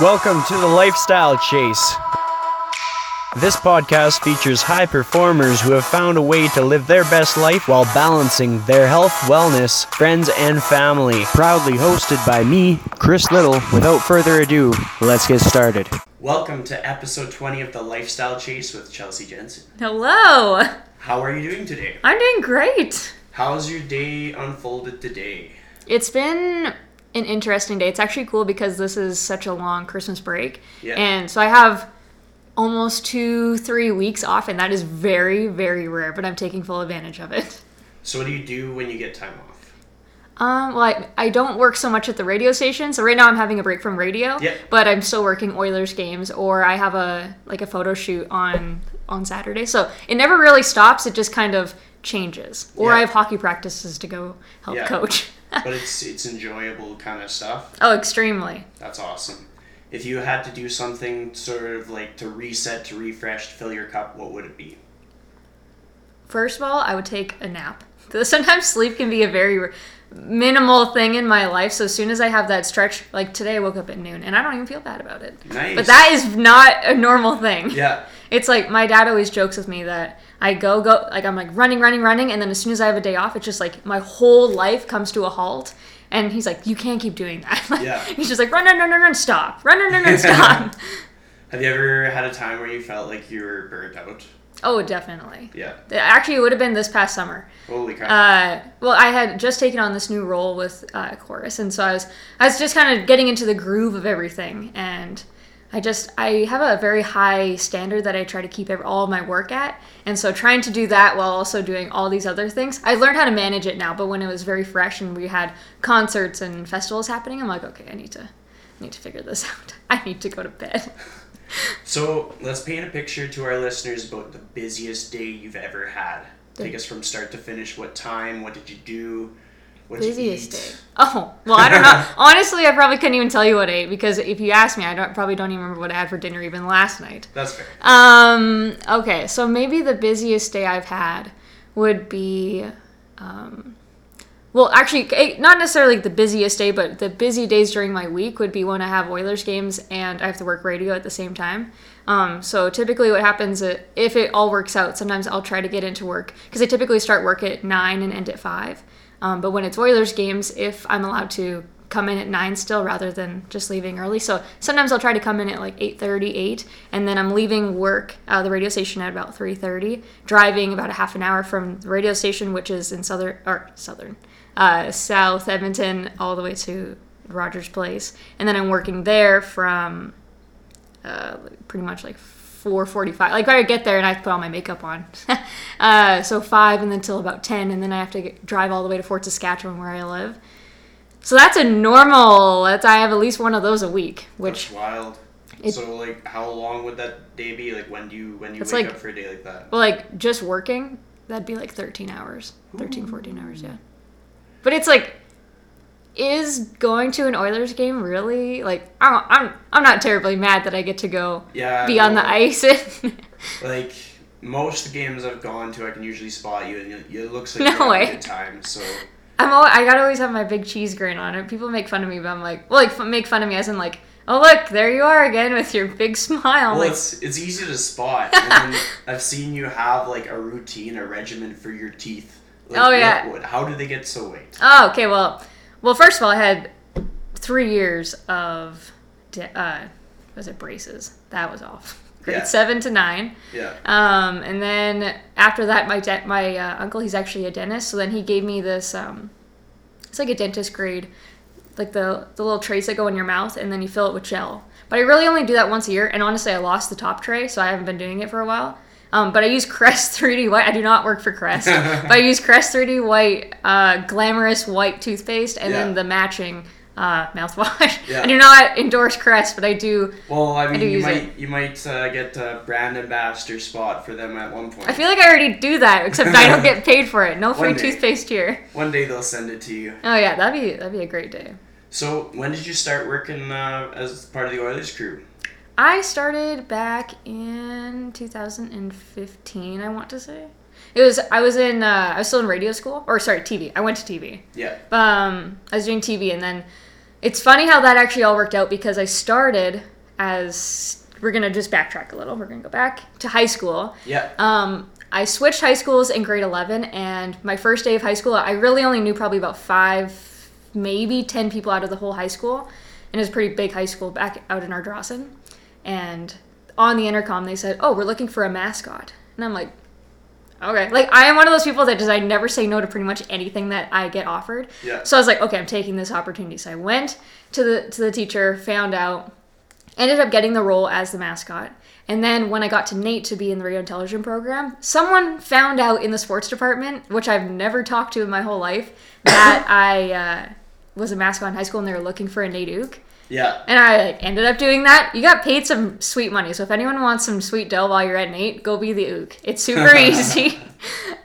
Welcome to the Lifestyle Chase. This podcast features high performers who have found a way to live their best life while balancing their health, wellness, friends, and family. Proudly hosted by me, Chris Little. Without further ado, let's get started. Welcome to episode 20 of the Lifestyle Chase with Chelsey Jensen. Hello. How are you doing today? I'm doing great. How's your day unfolded today? It's been an interesting day. It's actually cool because this is such a long Christmas break. Yeah. And so I have almost two, three weeks off, and that is very, very rare, but I'm taking full advantage of it. So, what do you do when you get time off? Um, well, I, I don't work so much at the radio station, so right now I'm having a break from radio. Yeah. But I'm still working Oilers games, or I have a like a photo shoot on on Saturday. So it never really stops. It just kind of changes. Or Yeah. I have hockey practices to go help Yeah. coach. But it's it's enjoyable kind of stuff. oh, extremely. That's awesome. If you had to do something sort of like to reset, to refresh, to fill your cup, what would it be? First of all, I would take a nap. Sometimes sleep can be a very minimal thing in my life. So as soon as I have that stretch, like today I woke up at noon and I don't even feel bad about it. Nice. But that is not a normal thing. Yeah. It's like my dad always jokes with me that I go go like I'm like running, running, running, and then as soon as I have a day off, it's just like my whole life comes to a halt. And he's like, "You can't keep doing that." Yeah. he's just like, "Run, run, run, run, run, stop! Run, run, run, run, stop!" Have you ever had a time where you felt like you were burnt out? oh, definitely. Yeah. Actually, it would have been this past summer. Holy crap. Uh, well, I had just taken on this new role with uh, Corus, and so I was I was just kind of getting into the groove of everything, and I just I have a very high standard that I try to keep all of my work at, and so trying to do that while also doing all these other things, I learned how to manage it now. But when it was very fresh and we had concerts and festivals happening, I'm like, okay, I need to I need to figure this out. I need to go to bed. so, let's paint a picture to our listeners about the busiest day you've ever had. Take us from start to finish. What time? What did you do? What did you Busiest day. Oh well, I don't know. Honestly, I probably couldn't even tell you what I ate because if you ask me, I don't probably don't even remember what I had for dinner even last night. That's fair. Um. Okay. So maybe the busiest day I've had would be, um, well, actually, eh, not necessarily the busiest day, but the busy days during my week would be when I have Oilers games and I have to work radio at the same time. Um, so typically, what happens if it all works out, sometimes I'll try to get into work because I typically start work at nine and end at five. Um, but when it's Oilers games, if I'm allowed to come in at nine still rather than just leaving early, so sometimes I'll try to come in at like 8:30, 8, and then I'm leaving work, uh, the radio station at about 3:30, driving about a half an hour from the radio station, which is in southern or southern, uh, South Edmonton, all the way to Rogers Place, and then I'm working there from uh, pretty much like 4.45 like i get there and i have to put all my makeup on uh, so 5 and then till about 10 and then i have to get, drive all the way to fort saskatchewan where i live so that's a normal that's i have at least one of those a week which That's wild. It- so, like, how long would that day be? Like, when do you when do you wake like- up for a day like that? well like just working that'd be like 13 hours 13 14 hours yeah but it's like is going to an Oilers game really like I'm I'm, I'm not terribly mad that I get to go Yeah. be on the no, ice Like most games I've gone to, I can usually spot you, and you, it looks like No way. a good time. So I'm al- I gotta always have my big cheese grin on it. People make fun of me, but I'm like, well, like f- make fun of me as in like, oh look, there you are again with your big smile. well, like, it's it's easy to spot. And I've seen you have like a routine, a regimen for your teeth. Like, Oh, what- yeah. what- how do they get so white? oh, okay, well, well, first of all, I had three years of, uh, was it braces? That was off. Grade Yeah. seven to nine. Yeah. Um, and then after that, my de- my uh, uncle, he's actually a dentist, so then he gave me this. Um, it's like a dentist grade, like the the little trays that go in your mouth, and then you fill it with gel. But I really only do that once a year, and honestly, I lost the top tray, so I haven't been doing it for a while. Um, but I use Crest 3D White. I do not work for Crest, but I use Crest 3D White, uh, glamorous white toothpaste, and Yeah. then the matching uh, mouthwash. Yeah. I do not endorse Crest, but I do Well, I mean, do you might you might uh, get a brand ambassador spot for them at one point. I feel like I already do that, except I don't get paid for it. No free day. toothpaste here. one day they'll send it to you. Oh yeah, that'd be that'd be a great day. So when did you start working uh, as part of the Oilers crew? I started back in 2015, I want to say. It was I was in uh, I was still in radio school or sorry TV. I went to TV. Yeah. Um, I was doing TV and then it's funny how that actually all worked out because I started as we're gonna just backtrack a little. We're gonna go back to high school. Yeah. Um, I switched high schools in grade 11, and my first day of high school, I really only knew probably about five, maybe 10 people out of the whole high school. And it was a pretty big high school back out in Ardrossan. And on the intercom, they said, Oh, we're looking for a mascot. And I'm like, Okay. Like, I am one of those people that just, I never say no to pretty much anything that I get offered. Yeah. So I was like, Okay, I'm taking this opportunity. So I went to the, to the teacher, found out, ended up getting the role as the mascot. And then when I got to NAIT to be in the radio and television program, someone found out in the sports department, which I've never talked to in my whole life, that I uh, was a mascot in high school and they were looking for a NAIT Ook. Yeah. And I like, ended up doing that. You got paid some sweet money. So if anyone wants some sweet dough while you're at NAIT, go be the Ook. It's super easy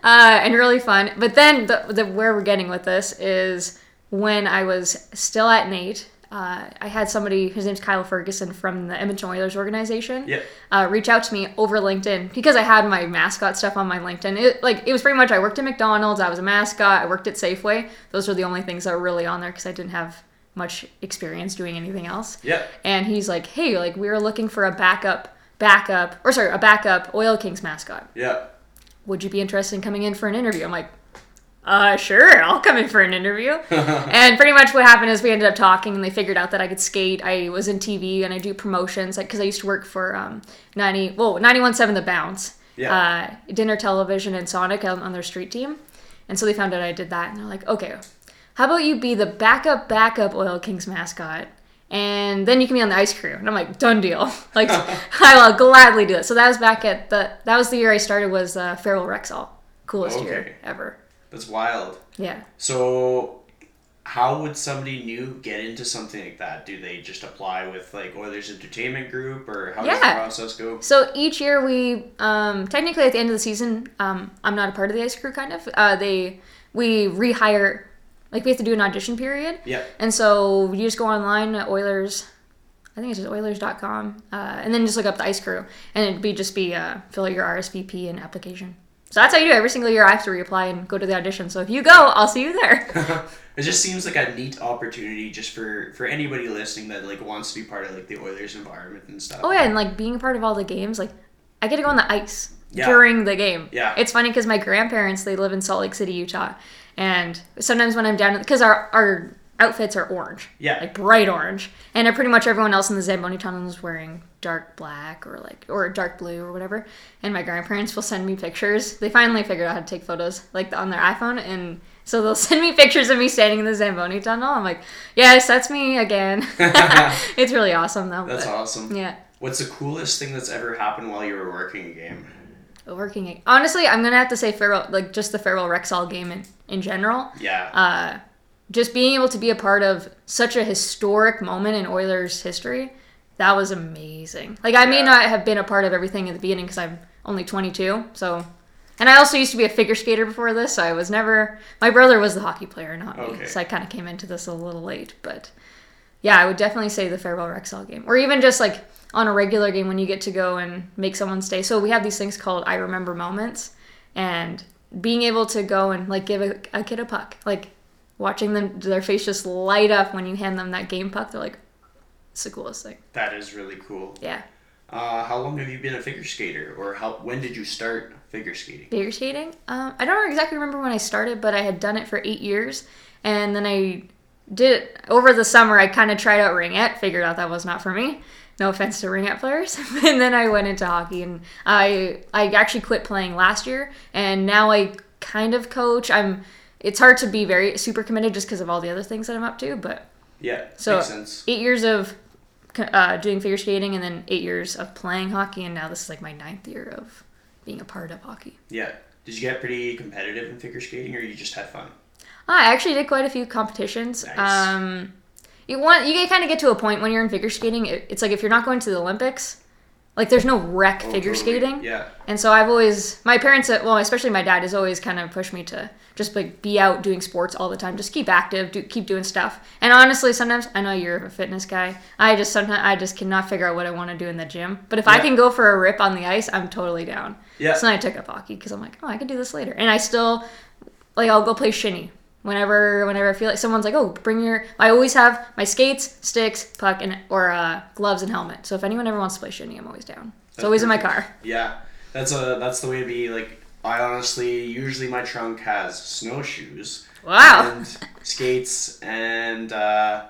uh, and really fun. But then the, the where we're getting with this is when I was still at NAIT. Uh, I had somebody, his name's Kyle Ferguson from the Edmonton Oilers organization, Yep. uh, reach out to me over LinkedIn because I had my mascot stuff on my LinkedIn. It, like it was pretty much I worked at McDonald's, I was a mascot, I worked at Safeway. Those were the only things that were really on there because I didn't have much experience doing anything else. Yeah. And he's like, "Hey, like we were looking for a backup, backup, or sorry, a backup Oil Kings mascot. Yeah. Would you be interested in coming in for an interview?" I'm like, uh, sure, I'll come in for an interview. and pretty much what happened is we ended up talking, and they figured out that I could skate. I was in TV and I do promotions, like because I used to work for um, ninety, well, ninety one seven The Bounce, Yeah. uh, Dinner Television, and Sonic on, on their street team. And so they found out I did that, and they're like, okay, how about you be the backup, backup Oil Kings mascot? And then you can be on the ice crew. And I'm like, done deal. Like, I will gladly do it. So that was back at the, that was the year I started was uh, Farewell Rexall. Coolest Okay. year ever. That's wild. Yeah. So, how would somebody new get into something like that? Do they just apply with like Oilers Entertainment Group, or how does the process go? So each year we, um, technically at the end of the season, um, I'm not a part of the ice crew kind of. Uh, they, we rehire, like we have to do an audition period. Yeah. And so you just go online at Oilers, I think it's just Oilers.com, uh, and then just look up the ice crew, and it'd be just be uh, fill out your RSVP and application. So that's how you do it. Every single year I have to reapply and go to the audition. So if you go, I'll see you there. It just seems like a neat opportunity just for for anybody listening that like wants to be part of like the Oilers environment and stuff. oh yeah, and like being a part of all the games, like I get to go on the ice Yeah. during the game. Yeah. It's funny because my grandparents they live in Salt Lake City, Utah, and sometimes when I'm down because our our outfits are orange, Yeah. like bright orange, and pretty much everyone else in the Zamboni tunnel is wearing dark black or like or dark blue or whatever. And my grandparents will send me pictures. They finally figured out how to take photos like on their iPhone, and so they'll send me pictures of me standing in the Zamboni tunnel. I'm like, yes, that's me again. it's really awesome though. That's but- awesome. Yeah. What's the coolest thing that's ever happened while you were working a game? Working honestly, I'm gonna have to say Farewell, like just the Farewell Rexall game in, in general. Yeah. Uh, just being able to be a part of such a historic moment in Oilers history, that was amazing. Like I may not have been a part of everything at the beginning because I'm only 22, so. And I also used to be a figure skater before this, so I was never. My brother was the hockey player, not me, Okay. so I kind of came into this a little late. But yeah, I would definitely say the Farewell Rexall game, or even just like on a regular game when you get to go and make someone stay. So we have these things called I remember moments, and being able to go and like give a, a kid a puck, like watching them their face just light up when you hand them that game puck, they're like, it's the coolest thing. that is really cool. Yeah, Uh, how long have you been a figure skater, or how when did you start figure skating? figure skating. Um, I don't exactly remember when I started, but I had done it for eight years, and then I did over the summer. I kind of tried out ringette, figured out that was not for me. No offense to ringette players, and then I went into hockey, and I I actually quit playing last year, and now I kind of coach. I'm. It's hard to be very super committed just because of all the other things that I'm up to, but Yeah, So- makes sense. eight years of uh, doing figure skating, and then eight years of playing hockey, and now this is like my ninth year of being a part of hockey. Yeah. Did you get pretty competitive in figure skating, or you just had fun? I actually did quite a few competitions. Nice. Um, you want you kind of get to a point when you're in figure skating. It, it's like if you're not going to the Olympics, like there's no rec Oh, figure totally. skating. Yeah. And so I've always my parents, uh, well, especially my dad, has always kind of pushed me to just like be out doing sports all the time, just keep active, do, keep doing stuff. And honestly, sometimes I know you're a fitness guy. I just sometimes I just cannot figure out what I want to do in the gym. But if I can go for a rip on the ice, I'm totally down. Yeah. So then I took up hockey because I'm like, oh, I can do this later, and I still like I'll go play shinny Whenever, whenever I feel like someone's like, "Oh, bring your," I always have my skates, sticks, puck, and or uh, gloves and helmet. So if anyone ever wants to play shinny, I'm always down. It's That's always in my car. Yeah, that's a that's the way to be. Like I honestly, usually my trunk has snowshoes, Wow. and skates, and uh,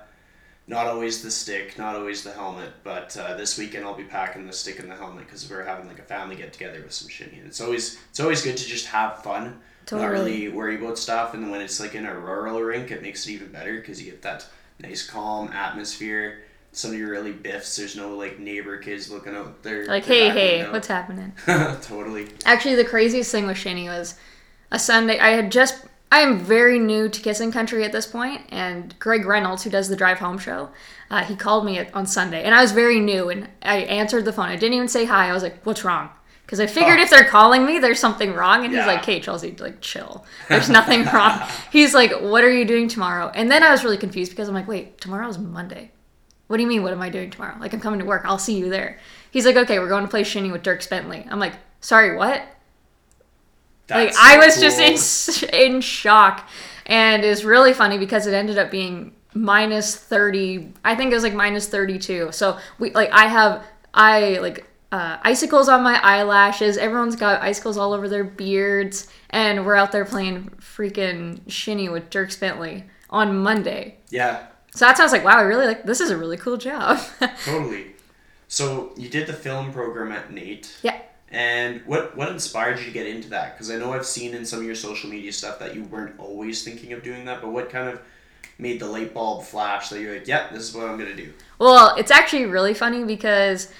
not always the stick, not always the helmet. But uh, this weekend I'll be packing the stick and the helmet because we're having like a family get together with some shinny. And it's always it's always good to just have fun. Not really worry about stuff, and when it's like in a rural rink, it makes it even better because you get that nice calm atmosphere. Somebody really biffs. There's no like neighbor kids looking out there. Like, hey, hey, window. what's happening? totally. Actually, the craziest thing with Shinny was a Sunday. I had just. I am very new to Kissin' Country at this point, and Greg Reynolds, who does the Drive Home show, uh, he called me on Sunday, and I was very new, and I answered the phone. I didn't even say hi. I was like, "What's wrong?" Because I figured Oh. if they're calling me, there's something wrong. And he's like, "Kate, Chelsey, like chill. There's nothing wrong." He's like, "What are you doing tomorrow?" And then I was really confused because I'm like, "Wait, tomorrow's Monday." What do you mean? What am I doing tomorrow? Like, I'm coming to work. I'll see you there. He's like, okay, we're going to play shinny with Dierks Bentley. I'm like, sorry, what? like, That's I was cool. just in in shock, and it's really funny because it ended up being minus thirty. I think it was like minus thirty two. So we like I have I like uh, icicles on my eyelashes. Everyone's got icicles all over their beards, and we're out there playing freaking shinny with Dierks Bentley on Monday. Yeah, So that sounds like wow, I really like this is a really cool job. totally. So you did the film program at NAIT. yeah. And what what inspired you to get into that? Because I know I've seen in some of your social media stuff that you weren't always thinking of doing that. But what kind of made the light bulb flash that you're like, yeah, this is what I'm gonna do. Well, it's actually really funny because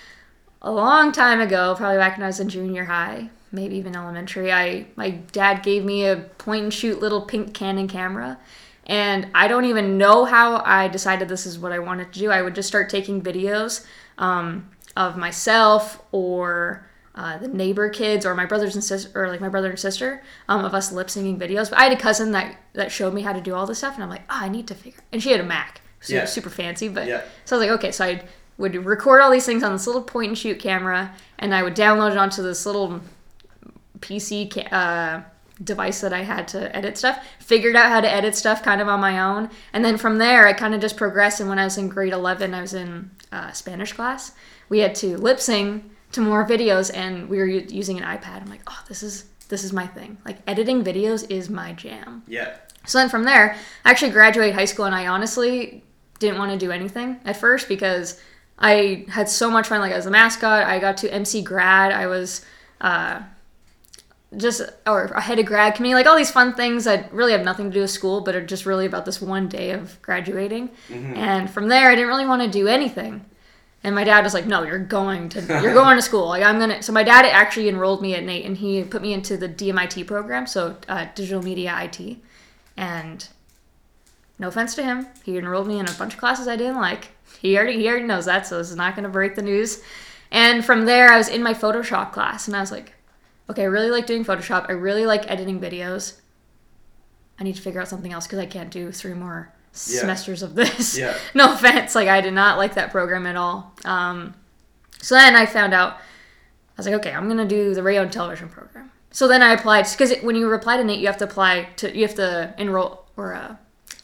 a long time ago, probably back when I was in junior high, maybe even elementary, I my dad gave me a point and shoot little pink Canon camera. And I don't even know how I decided this is what I wanted to do. I would just start taking videos um, of myself or uh, the neighbor kids or my brothers and sister or like my brother and sister um, of us lip singing videos. But I had a cousin that that showed me how to do all this stuff, and I'm like, oh, I need to figure. And she had a Mac, so Yeah. super fancy. But Yeah. so I was like, okay, so I would record all these things on this little point and shoot camera, and I would download it onto this little PC ca- uh, device that I had to edit stuff. Figured out how to edit stuff kind of on my own, and then from there, I kind of just progressed. And when I was in grade eleven, I was in uh, Spanish class. We had to lip sing to more videos, and we were u- using an iPad. I'm like, oh, this is this is my thing. Like editing videos is my jam. Yeah. So then from there, I actually graduated high school, and I honestly didn't want to do anything at first because I had so much fun. Like I was a mascot. I got to MC grad. I was uh, just or a head of grad committee. Like all these fun things that really have nothing to do with school, but are just really about this one day of graduating. And from there, I didn't really want to do anything. And my dad was like, "No, you're going to you're going to school. Like I'm gonna." So my dad actually enrolled me at NAIT, and he put me into the DMIT program, so uh, digital media IT. And no offense to him, he enrolled me in a bunch of classes I didn't like. He already he already knows that, so this is not going to break the news. And from there, I was in my Photoshop class, and I was like, "Okay, I really like doing Photoshop. I really like editing videos. I need to figure out something else because I can't do three more Yeah. semesters of this." Yeah. no offense, like I did not like that program at all. Um, so then I found out, I was like, okay, I'm gonna do the radio and television program. So then I applied because when you apply to NAIT, you have to apply to you have to enroll or uh,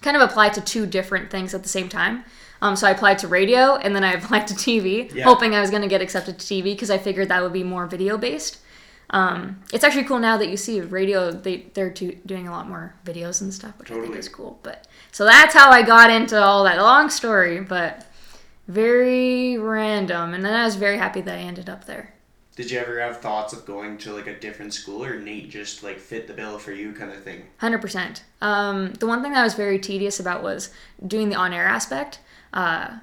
kind of apply to two different things at the same time. Um, so I applied to radio and then I applied to TV, Yeah. hoping I was gonna get accepted to TV because I figured that would be more video based. Um, it's actually cool now that you see radio; they they're do, doing a lot more videos and stuff, which I think is cool. But so that's how I got into all that. Long story, but very random. And then I was very happy that I ended up there. Did you ever have thoughts of going to like a different school, or NAIT just like fit the bill for you, kind of thing? Hundred percent. Um, the one thing that I was very tedious about was doing the on-air aspect. Uh,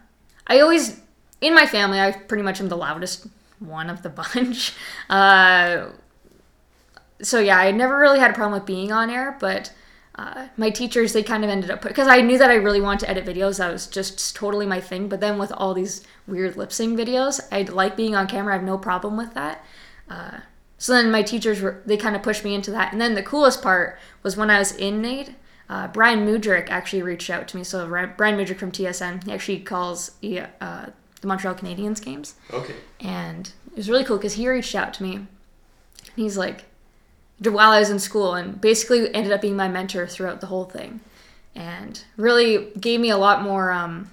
I always, in my family, I pretty much am the loudest one of the bunch. Uh, so yeah, I never really had a problem with being on air, but uh, my teachers they kind of ended up because I knew that I really wanted to edit videos. That was just totally my thing. But then with all these weird lip sync videos, I like being on camera. I have no problem with that. Uh, so then my teachers were they kind of pushed me into that. And then the coolest part was when I was in NAIT. Uh, Brian Mudrick actually reached out to me. So Brian Mudrick from TSN, he actually calls he, uh, the Montreal Canadiens games Okay. and it was really cool because he reached out to me. And he's like, while I was in school, and basically ended up being my mentor throughout the whole thing. and really gave me a lot more um,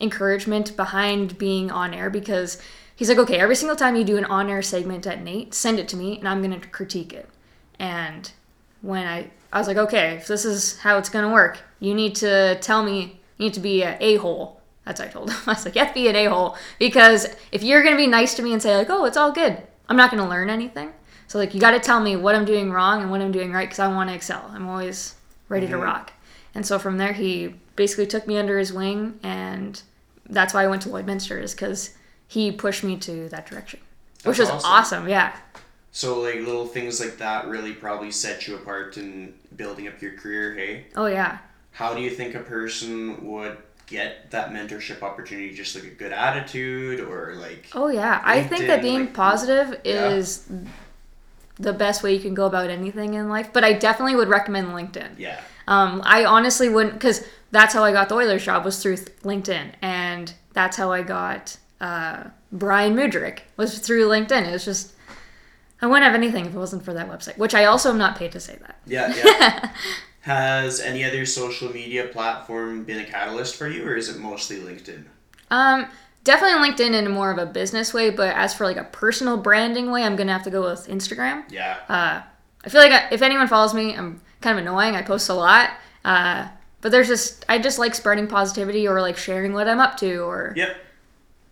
encouragement behind being on air because he's like, okay, every single time you do an on air segment at NAIT, send it to me and I'm going to critique it. And when I, I was like, okay, if this is how it's going to work, you need to tell me, you need to be a a hole. That's what I told him. I was like, you have to be an a hole because if you're going to be nice to me and say, like, oh, it's all good, I'm not going to learn anything. So, like, you got to tell me what I'm doing wrong and what I'm doing right because I want to excel. I'm always ready to mm-hmm. rock. And so from there, he basically took me under his wing, and that's why I went to Lloydminster, is because he pushed me to that direction, which That's was awesome. awesome. Yeah. So like little things like that really probably set you apart in building up your career. Hey, Oh yeah. how do you think a person would get that mentorship opportunity? Just like a good attitude, or like Oh yeah. I think that being like- positive Yeah. is the best way you can go about anything in life. But I definitely would recommend LinkedIn. yeah, Um, I honestly wouldn't, because that's how I got the Oilers job was through LinkedIn, and that's how I got uh, Brian Mudrick was through LinkedIn. It was just I wouldn't have anything if it wasn't for that website, which I also am not paid to say that. yeah, yeah. Has any other social media platform been a catalyst for you, or is it mostly LinkedIn? Um, definitely LinkedIn in more of a business way, but as for like a personal branding way, I'm gonna have to go with Instagram. Yeah, Uh, I feel like I, if anyone follows me, I'm kind of annoying. I post a lot, uh, but there's just I just like spreading positivity or like sharing what I'm up to or Yep.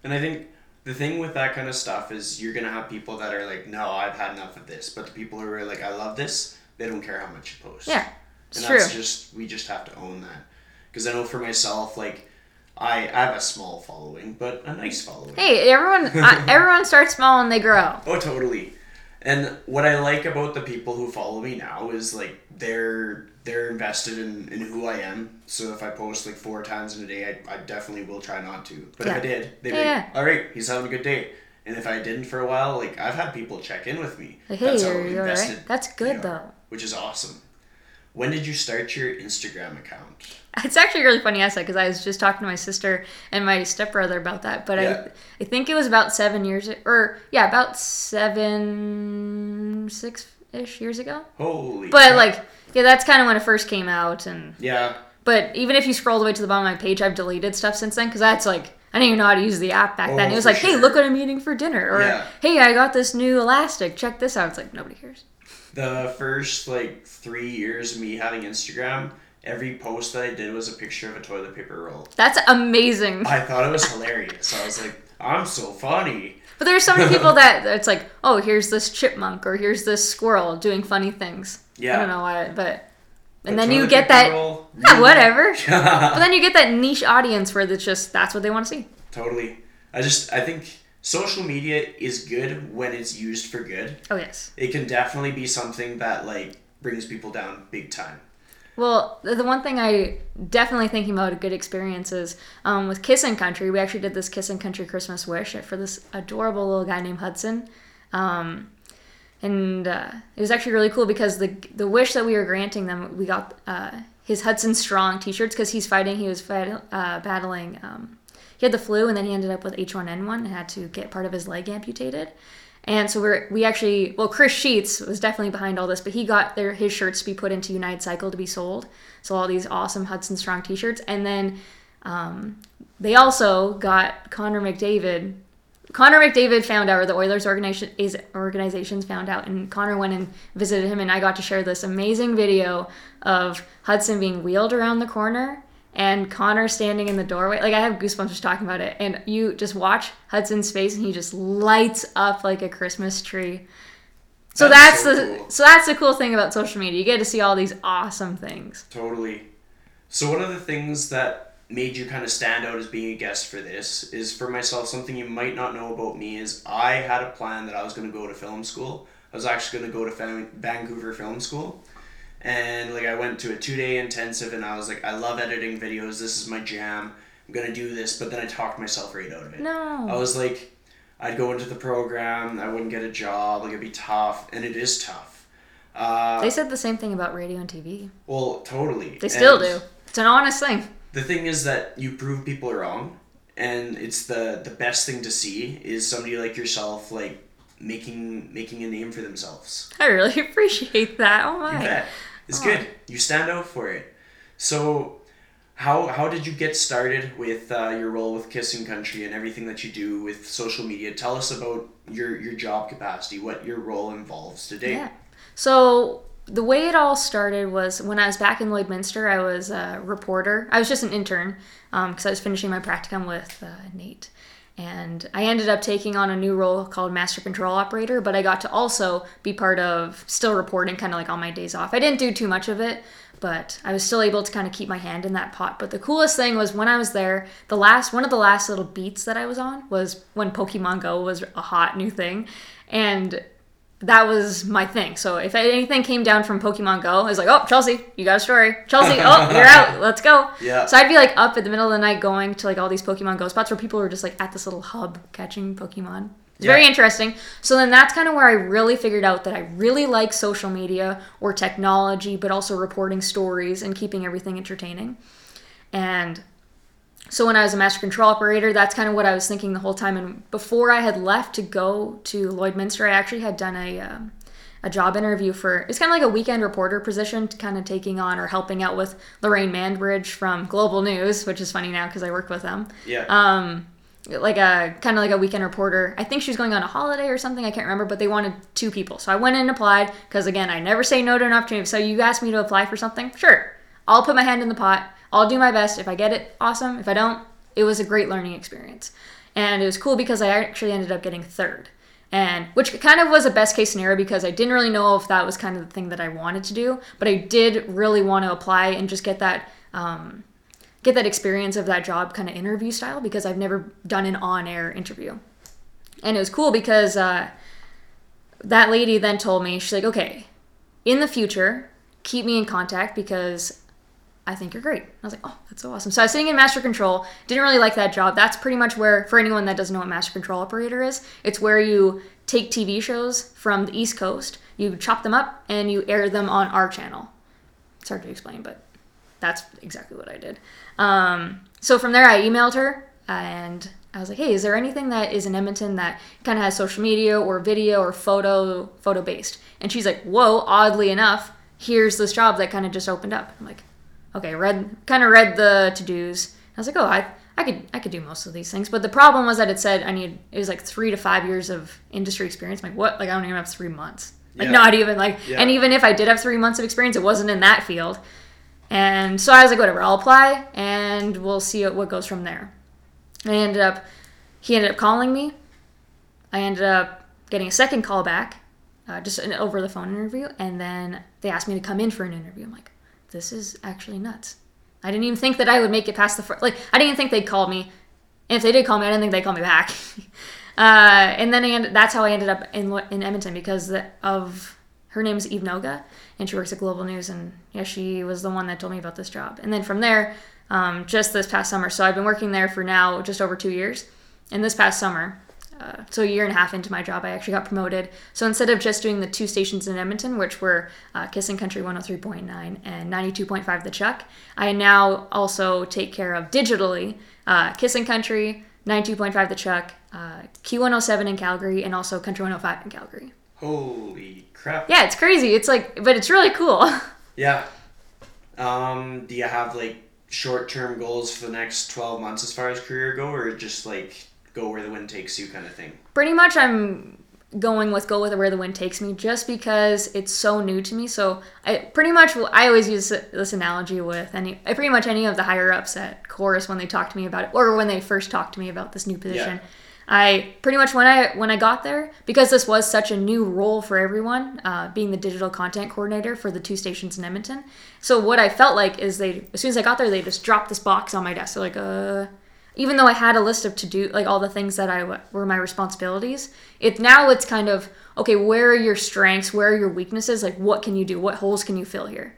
And I think the thing with that kind of stuff is you're gonna have people that are like, no, I've had enough of this. But the people who are like, I love this, they don't care how much you post. yeah, it's and true. that's just we just have to own that. Because I know for myself, like, I I have a small following, but a nice following. Hey, everyone! uh, everyone starts small and they grow. Oh, totally. And what I like about the people who follow me now is like they're they're invested in, in who I am. So if I post like four times in a day, I, I definitely will try not to. But if I did, they'd Yeah. be like, all right, he's having a good day. And if I didn't for a while, like I've had people check in with me. Like, hey, That's how are you alright? invested That's they good are, though. Which is awesome. When did you start your Instagram account? It's actually really funny I said because I was just talking to my sister and my stepbrother about that. But Yeah. I, I think it was about seven years, or yeah, about seven, six ish years ago. Holy. But like, yeah, that's kind of when it first came out. And Yeah. but even if you scroll the way to the bottom of my page, I've deleted stuff since then because that's like. I didn't even know how to use the app back then. Oh, It was like, hey, look what I'm eating for dinner. Or, Yeah. hey, I got this new elastic. Check this out. It's like, nobody cares. The first like three years of me having Instagram, every post that I did was a picture of a toilet paper roll. That's amazing. I thought it was hilarious. I was like, I'm so funny. But there's so many people that it's like, oh, here's this chipmunk or here's this squirrel doing funny things. Yeah. I don't know why, but and But then you get that roll, yeah, whatever. but then you get that niche audience where it's just that's what they want to see. totally. I just I think social media is good when it's used for good. Oh yes. It can definitely be something that like brings people down big time. Well, the the one thing I definitely thinking about a good experience is um, with Kissin' Country. We actually did this Kissin' Country Christmas wish for this adorable little guy named Hudson. Um, and uh, it was actually really cool because the the wish that we were granting them, we got uh, his Hudson Strong T-shirts because he's fighting. He was fight, uh, battling. Um, he had the flu, and then he ended up with H1N1 and had to get part of his leg amputated. And so we're we actually well Chris Sheets was definitely behind all this, but he got their his shirts to be put into United Cycle to be sold. So all these awesome Hudson Strong T-shirts, and then um, they also got Connor McDavid. Connor McDavid found out, or the Oilers organization is organizations found out, and Connor went and visited him, and I got to share this amazing video of Hudson being wheeled around the corner and Connor standing in the doorway. Like I have goosebumps just talking about it, and you just watch Hudson's face, and he just lights up like a Christmas tree. So That's that's, so the cool. so that's the cool thing about social media. You get to see all these awesome things. Totally. So one of the things that made you kind of stand out as being a guest for this is for myself something you might not know about me is I had a plan that I was going to go to film school. I was actually going to go to Van- Vancouver Film School. And like I went to a 2-day intensive and I was like I love editing videos. This is my jam. I'm going to do this, but then I talked myself right out of it. No. I was like, I'd go into the program, I wouldn't get a job, like it'd be tough, and it is tough. Uh, They said the same thing about radio and TV. well, totally. They still And do. It's an honest thing. The thing is that you prove people wrong, and it's the the best thing to see is somebody like yourself like making making a name for themselves. I really appreciate that. Oh my. You bet. It's Aw. good. You stand out for it. So how how did you get started with uh, your role with Kissin' Country and everything that you do with social media? Tell us about your your job capacity, what your role involves today. Yeah. So the way it all started was when I was back in Lloydminster. I was a reporter. I was just an intern because I was finishing my practicum with uh, NAIT. And I ended up taking on a new role called Master Control Operator, but I got to also be part of still reporting kind of like on my days off. I didn't do too much of it, but I was still able to kind of keep my hand in that pot. But the coolest thing was when I was there, the last one of the last little beats that I was on was when Pokemon Go was a hot new thing. And that was my thing. So if anything came down from Pokemon Go, I was like, oh, Chelsey, you got a story. Chelsey, oh, you're out. Let's go. Yeah. So I'd be like up at the middle of the night going to like all these Pokemon Go spots where people were just like at this little hub catching Pokemon. It's very interesting. So then that's kind of where I really figured out that I really like social media or technology, but also reporting stories and keeping everything entertaining. And so when I was a master control operator, that's kind of what I was thinking the whole time. And before I had left to go to Lloydminster, I actually had done a um, a job interview for it's kind of like a weekend reporter position, kind of taking on or helping out with Lorraine Manbridge from Global News, which is funny now because I work with them. Yeah. Um, like a kind of like a weekend reporter. I think she's going on a holiday or something. I can't remember, but they wanted two people, so I went in and applied because again, I never say no to an opportunity. So you asked me to apply for something, sure, I'll put my hand in the pot. I'll do my best. If I get it, awesome. If I don't, it was a great learning experience, and it was cool because I actually ended up getting third. And which kind of was a best case scenario because I didn't really know if that was kind of the thing that I wanted to do, but I did really want to apply and just get that um, get that experience of that job kind of interview style because I've never done an on air interview. And it was cool because uh, that lady then told me, she's like, okay, in the future, keep me in contact because I think you're great. I was like, oh, that's so awesome. So I was sitting in master control, didn't really like that job. That's pretty much where, for anyone that doesn't know what master control operator is, it's where you take TV shows from the East Coast, you chop them up, and you air them on our channel. It's hard to explain, but that's exactly what I did. Um, so from there, I emailed her and I was like, "Hey, is there anything that is in Edmonton that kind of has social media or video or photo photo based?" And she's like, "Whoa, oddly enough, here's this job that kind of just opened up." I'm like, "Okay." Read kind of read the to dos. I was like, "Oh, I." I could I could do most of these things, but the problem was that it said I need it was like three to five years of industry experience. I'm like what? Like I don't even have three months. Like Yeah. not even like. Yeah. And even if I did have three months of experience, it wasn't in that field. And so I was like, whatever, I'll apply and we'll see what goes from there. I ended up, he ended up calling me. I ended up getting a second call back, uh, just an over the phone interview. And then they asked me to come in for an interview. I'm like, this is actually nuts. I didn't even think that I would make it past the first, like, I didn't even think they'd call me. And if they did call me, I didn't think they'd call me back. uh, and then ended, that's how I ended up in, in Edmonton because of her name is Eve Noga, and she works at Global News. And yeah, she was the one that told me about this job. And then from there, um, just this past summer, so I've been working there for now just over two years. And this past summer, uh, so a year and a half into my job, I actually got promoted. So instead of just doing the two stations in Edmonton, which were uh, Kissin' Country 103.9 and 92.5 The Chuck, I now also take care of digitally uh, Kissin' Country, 92.5 The Chuck, uh, Q107 in Calgary, and also Country 105 in Calgary. Holy crap. Yeah, it's crazy. It's like, but it's really cool. Yeah. Um, do you have like short term goals for the next 12 months as far as career go, or just like go where the wind takes you kind of thing? Pretty much, I'm going with go with where the wind takes me, just because it's so new to me. So I pretty much I always use this analogy with any, pretty much any of the higher ups at Corus when they talk to me about it, or when they first talked to me about this new position. I pretty much when I when I got there because this was such a new role for everyone, uh, being the digital content coordinator for the two stations in Edmonton. So what I felt like is they as soon as I got there, they just dropped this box on my desk. They're like, uh, even though I had a list of to do like all the things that I w- were my responsibilities, it now it's kind of okay. Where are your strengths? Where are your weaknesses? Like what can you do? What holes can you fill here?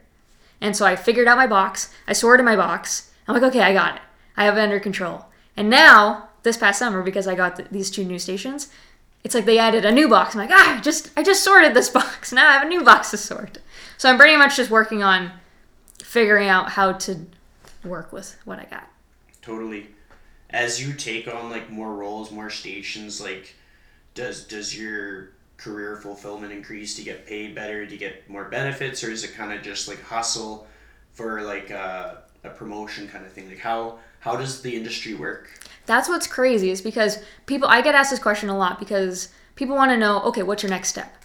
And so I figured out my box. I sorted my box. I'm like, okay, I got it. I have it under control. And now this past summer, because I got th- these two new stations, it's like they added a new box. I'm like, ah, I just I just sorted this box. Now I have a new box to sort. So I'm pretty much just working on figuring out how to work with what I got. Totally. As you take on like more roles, more stations, like does does your career fulfillment increase? Do you get paid better? Do you get more benefits, or is it kind of just like hustle for like uh a promotion kind of thing? Like how how does the industry work? That's what's crazy is because people I get asked this question a lot because people want to know, okay, what's your next step?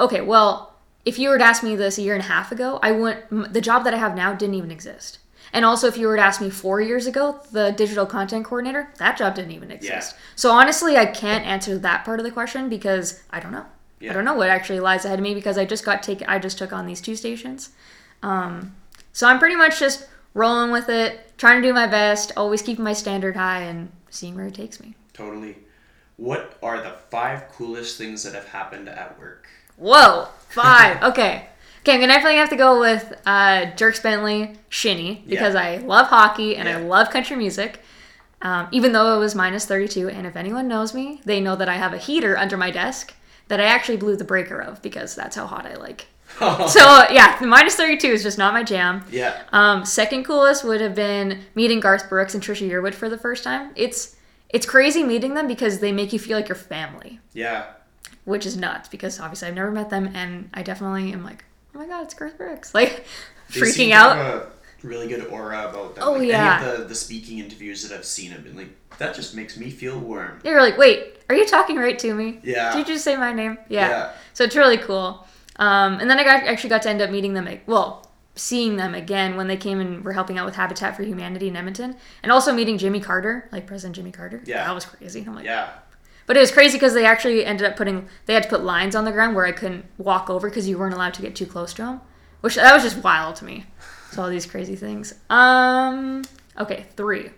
Okay, well, if you were to ask me this a year and a half ago, I wouldn't the job that I have now didn't even exist. And also if you were to ask me 4 years ago, the digital content coordinator, that job didn't even exist. So honestly, I can't answer that part of the question because I don't know. Yeah. I don't know what actually lies ahead of me because I just got take I just took on these two stations. Um, so I'm pretty much just rolling with it, trying to do my best, always keeping my standard high and seeing where it takes me. Totally. What are the five coolest things that have happened at work? Whoa, five. okay. Okay, I'm gonna definitely have to go with uh, Dierks Bentley Shinny because Yeah. I love hockey and I love country music. Um, even though it was minus 32, and if anyone knows me, they know that I have a heater under my desk that I actually blew the breaker of because that's how hot I like. So yeah, the minus 32 is just not my jam. yeah. Um, second coolest would have been meeting Garth Brooks and Trisha Yearwood for the first time. It's it's crazy meeting them because they make you feel like your family, Yeah. which is nuts because obviously I've never met them and I definitely am like, oh my god, it's Garth Brooks, like They freaking out. have a really good aura about them. Oh, like, yeah. Any of the, the speaking interviews that I've seen have been like, that just makes me feel warm. Were like, wait, are you talking right to me? Yeah. Did you just say my name? Yeah. Yeah. So it's really cool. Um, and then I got actually got to end up meeting them. Well, seeing them again when they came and were helping out with Habitat for Humanity in Edmonton, and also meeting Jimmy Carter, like President Jimmy Carter. Yeah. That was crazy. I'm like, Yeah. But it was crazy because they actually ended up putting they had to put lines on the ground where I couldn't walk over because you weren't allowed to get too close to them, which that was just wild to me. So all these crazy things. Um. Okay, three.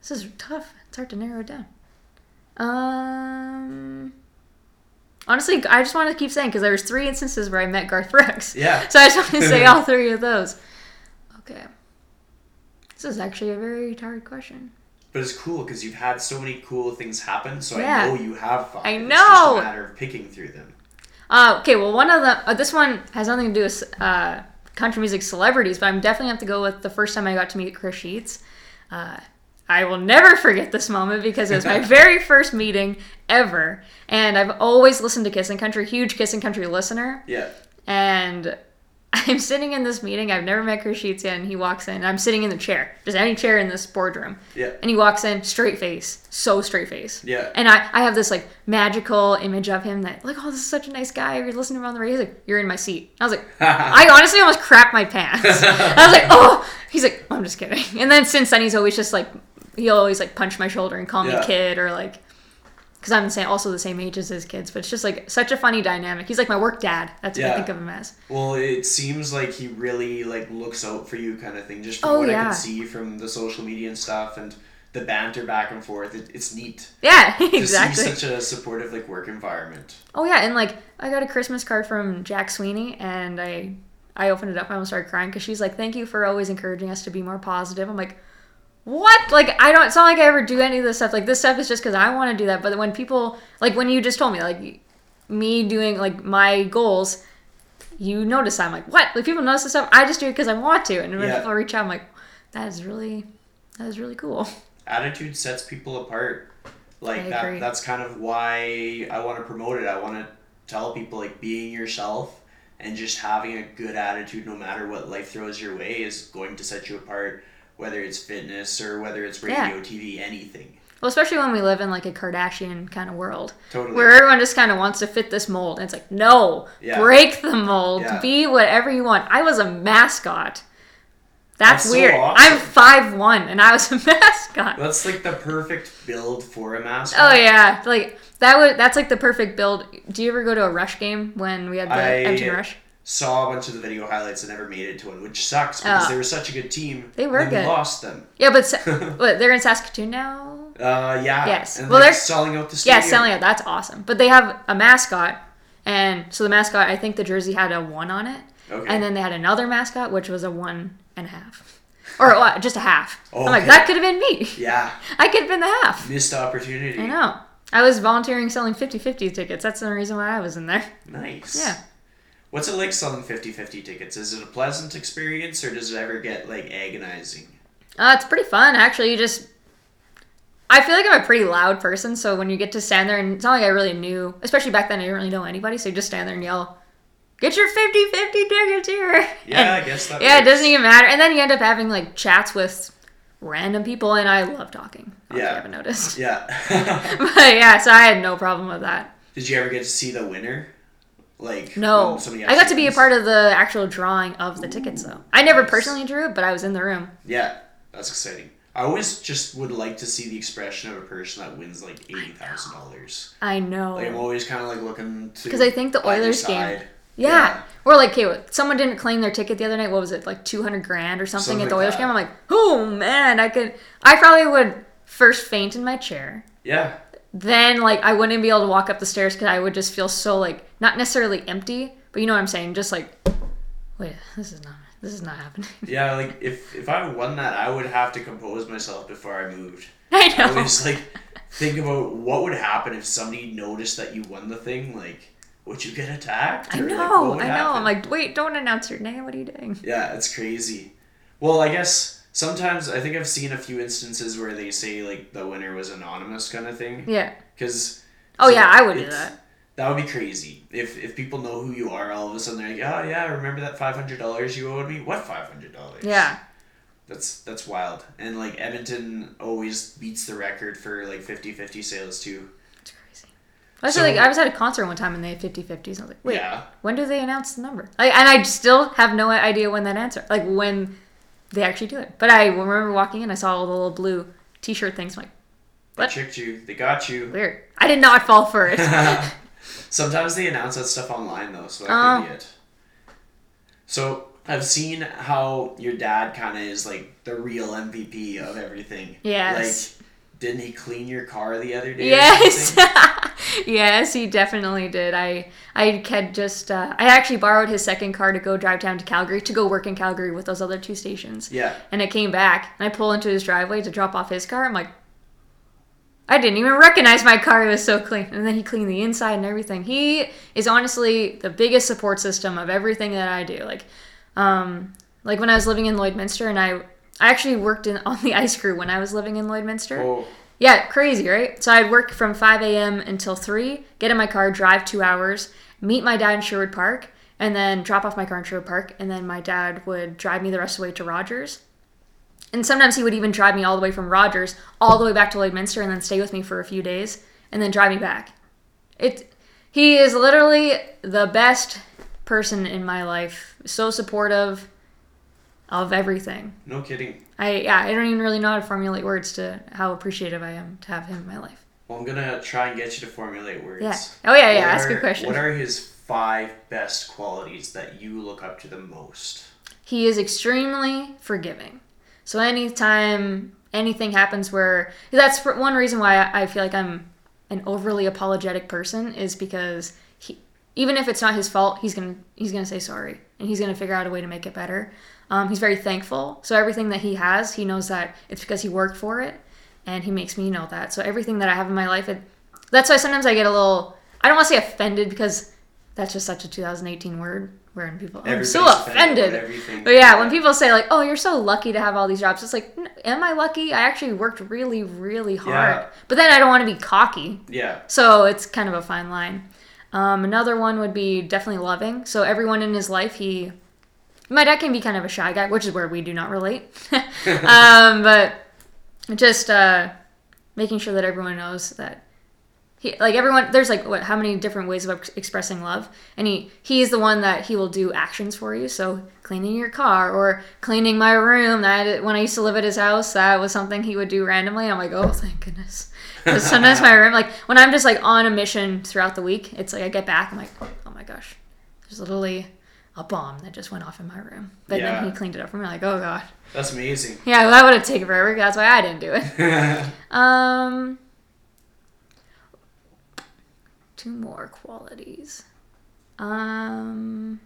This is tough. It's hard to narrow it down. Um. Honestly, I just want to keep saying because there was three instances where I met Garth Brooks. Yeah. So I just want to say all three of those. Okay. This is actually a very hard question. But it's cool because you've had so many cool things happen, so Yeah. I know you have fun. I It's know. just a matter of picking through them. Uh, okay, well, one of the uh, this one has nothing to do with uh, country music celebrities, but I'm definitely have to go with the first time I got to meet Chris Sheets. Uh, I will never forget this moment because it was my very first meeting ever, and I've always listened to Kissin' Country, huge Kissin' Country listener, Yeah. and I'm sitting in this meeting. I've never met Chris and he walks in. I'm sitting in the chair, just any chair in this boardroom. Yeah. And he walks in, straight face, so straight face. Yeah. And I, I have this like magical image of him that like, oh, this is such a nice guy. You're listening to him on the radio. He's like, you're in my seat. I was like, I honestly almost crapped my pants. I was like, oh. He's like, oh, I'm just kidding. And then since then, he's always just like, he'll always like punch my shoulder and call me kid or like, because I'm the same, also the same age as his kids. But it's just like such a funny dynamic. He's like my work dad. That's what I think of him as. Well, it seems like he really like looks out for you, kind of thing. Just from Oh, what I can see from the social media and stuff, and the banter back and forth, it, it's neat Yeah, to exactly. see such a supportive like work environment. Oh yeah, and like I got a Christmas card from Jack Sweeney, and I I opened it up. And I almost started crying because she's like, "Thank you for always encouraging us to be more positive." I'm like, "What? Like I don't. It's not like I ever do any of this stuff. Like this stuff is just because I want to do that." But when people like when you just told me like me doing like my goals, you notice I'm like, "What? Like people notice this stuff. I just do it because I want to." And when Yeah. people reach out, I'm like, "That is really that is really cool." Attitude sets people apart. Like that. That's kind of why I want to promote it. I want to tell people like being yourself and just having a good attitude, no matter what life throws your way, is going to set you apart. Whether it's fitness or whether it's radio, Yeah. TV, anything. Well, especially when we live in like a Kardashian kind of world. Totally. Where everyone just kind of wants to fit this mold. And it's like, no, Yeah. break the mold. Yeah. Be whatever you want. I was a mascot. That's, That's so weird. awesome. I'm five one and I was a mascot. That's like the perfect build for a mascot. Oh yeah, like that would that's like the perfect build. Do you ever go to a Rush game when we had the I- Edmonton Rush? Saw a bunch of the video highlights and never made it to one, which sucks because Oh. they were such a good team. They were good. We lost them. Yeah, but what, they're in Saskatoon now. Uh, yeah. Yes. And Well, they're they're- selling out the Yeah, selling out. That's awesome. But they have a mascot, and so the mascot, I think the jersey had a one on it, Okay. and then they had another mascot which was a one and a half, or what, just a half. I'm like, that could have been me. Yeah. I could have been the half. Missed opportunity. I know. I was volunteering selling 50-50 tickets. That's the reason why I was in there. Nice. Yeah. What's it like selling 50-50 tickets? Is it a pleasant experience or does it ever get like agonizing? Uh, it's pretty fun, actually. You just, I feel like I'm a pretty loud person, so when you get to stand there, and it's not like I really knew, especially back then, I didn't really know anybody, so you just stand there and yell, get your 50 50 tickets here. Yeah, And- I guess that. yeah, it doesn't even matter. And then you end up having like chats with random people, and I love talking. Yeah. you Yeah. haven't noticed. Yeah. But yeah, so I had no problem with that. Did you ever get to see the winner? Like No, I got to be a part of the actual drawing of the tickets, though. I never nice. personally drew it, but I was in the room. Yeah, that's exciting. I always just would like to see the expression of a person that wins like eighty thousand dollars. I Like I'm always kind of like looking to because I think the Oilers game- side. Yeah. Or like, okay, what- someone didn't claim their ticket the other night. What was it, like two hundred grand or something, Something at the like Oilers that. game? I'm like, oh man, I could. I probably would first faint in my chair. Yeah. Then like I wouldn't be able to walk up the stairs because I would just feel so like not necessarily empty, but you know what I'm saying, just like, wait, this is not this is not happening. Yeah, like if if I won that, I would have to compose myself before I moved. I know. I know. always like think about what would happen if somebody noticed that you won the thing. Like, would you get attacked? I like, know, what I know. happen? I'm like, wait, don't announce your name. What are you doing? Yeah, it's crazy. Well, I guess sometimes I think I've seen a few instances where they say like the winner was anonymous kind of thing. Yeah. Because Oh yeah, I would do that. That would be crazy if if people know who you are. All of a sudden they're like, oh yeah, remember that five hundred dollars you owed me? What five hundred dollars? Yeah. That's that's wild. And like Edmonton always beats the record for like 50-50 sales too. It's crazy. I was So- like, I was at a concert one time and they had 50 50s. I was like, wait, Yeah. when do they announce the number? Like, and I still have no idea when that answer, like when they actually do it. But I remember walking in, I saw all the little blue T-shirt things. I'm like, They What? tricked you. They got you. weird. I did not fall for it. Sometimes they announce that stuff online though, so that Oh. could be oh. it. So I've seen how your dad kind of is like the real MVP of everything. Yes. Like, didn't he clean your car the other day? yes? yes, he definitely did. I I had just uh, I actually borrowed his second car to go drive down to Calgary to go work in Calgary with those other two stations. Yeah. And I came back and I pull into his driveway to drop off his car. I'm like, I didn't even recognize my car. It was so clean. And then he cleaned the inside and everything. He is honestly the biggest support system of everything that I do. Like, um, like when I was living in Lloydminster and I, I actually worked in on the ice crew when I was living in Lloydminster. Oh, Yeah, crazy, right? So I'd work from 5 a.m. until 3, get in my car, drive two hours, meet my dad in Sherwood Park, and then drop off my car in Sherwood Park. And then my dad would drive me the rest of the way to Rogers. And sometimes he would even drive me all the way from Rogers all the way back to Lloydminster and then stay with me for a few days and then drive me back. It he is literally the best person in my life. So supportive of everything. no kidding. I yeah, I don't even really know how to formulate words to how appreciative I am to have him in my life. Well, I'm gonna try and get you to formulate words. Yeah. Oh yeah, yeah. What That's a are- good question. What are his five best qualities that you look up to the most? he is extremely forgiving. So anytime anything happens where that's one reason why I I feel like I'm an overly apologetic person is because he even if it's not his fault, he's gonna he's gonna say sorry and he's gonna figure out a way to make it better. Um, he's very thankful. So everything that he has, he knows that it's because he worked for it, and he makes me know that. So everything that I have in my life, it, that's why sometimes I get a little I don't want to say offended because that's just such a 2018 word wherein people I'm so offended. But yeah, when people say like, "Oh, you're so lucky to have all these jobs," it's like, "N- am I lucky? I actually worked really, really hard. Yeah. But then I don't want to be cocky, Yeah. so it's kind of a fine line. Um, another one would be definitely loving. So everyone in his life, he, my dad can be kind of a shy guy, which is where we do not relate. um, but just uh, making sure that everyone knows that he like everyone there's like what how many different ways of expressing love? And he he's the one that he will do actions for you. So cleaning your car or cleaning my room. That when i used to live at his house that was something he would do randomly. I'm like oh thank goodness. 'Cause sometimes my room like when i'm just like on a mission throughout the week it's like i get back i'm like oh my gosh. There's literally a bomb that just went off in my room but Yeah. then he cleaned it up for me like oh god That's amazing. yeah that would have taken forever that's why i didn't do it um, two more qualities. Um,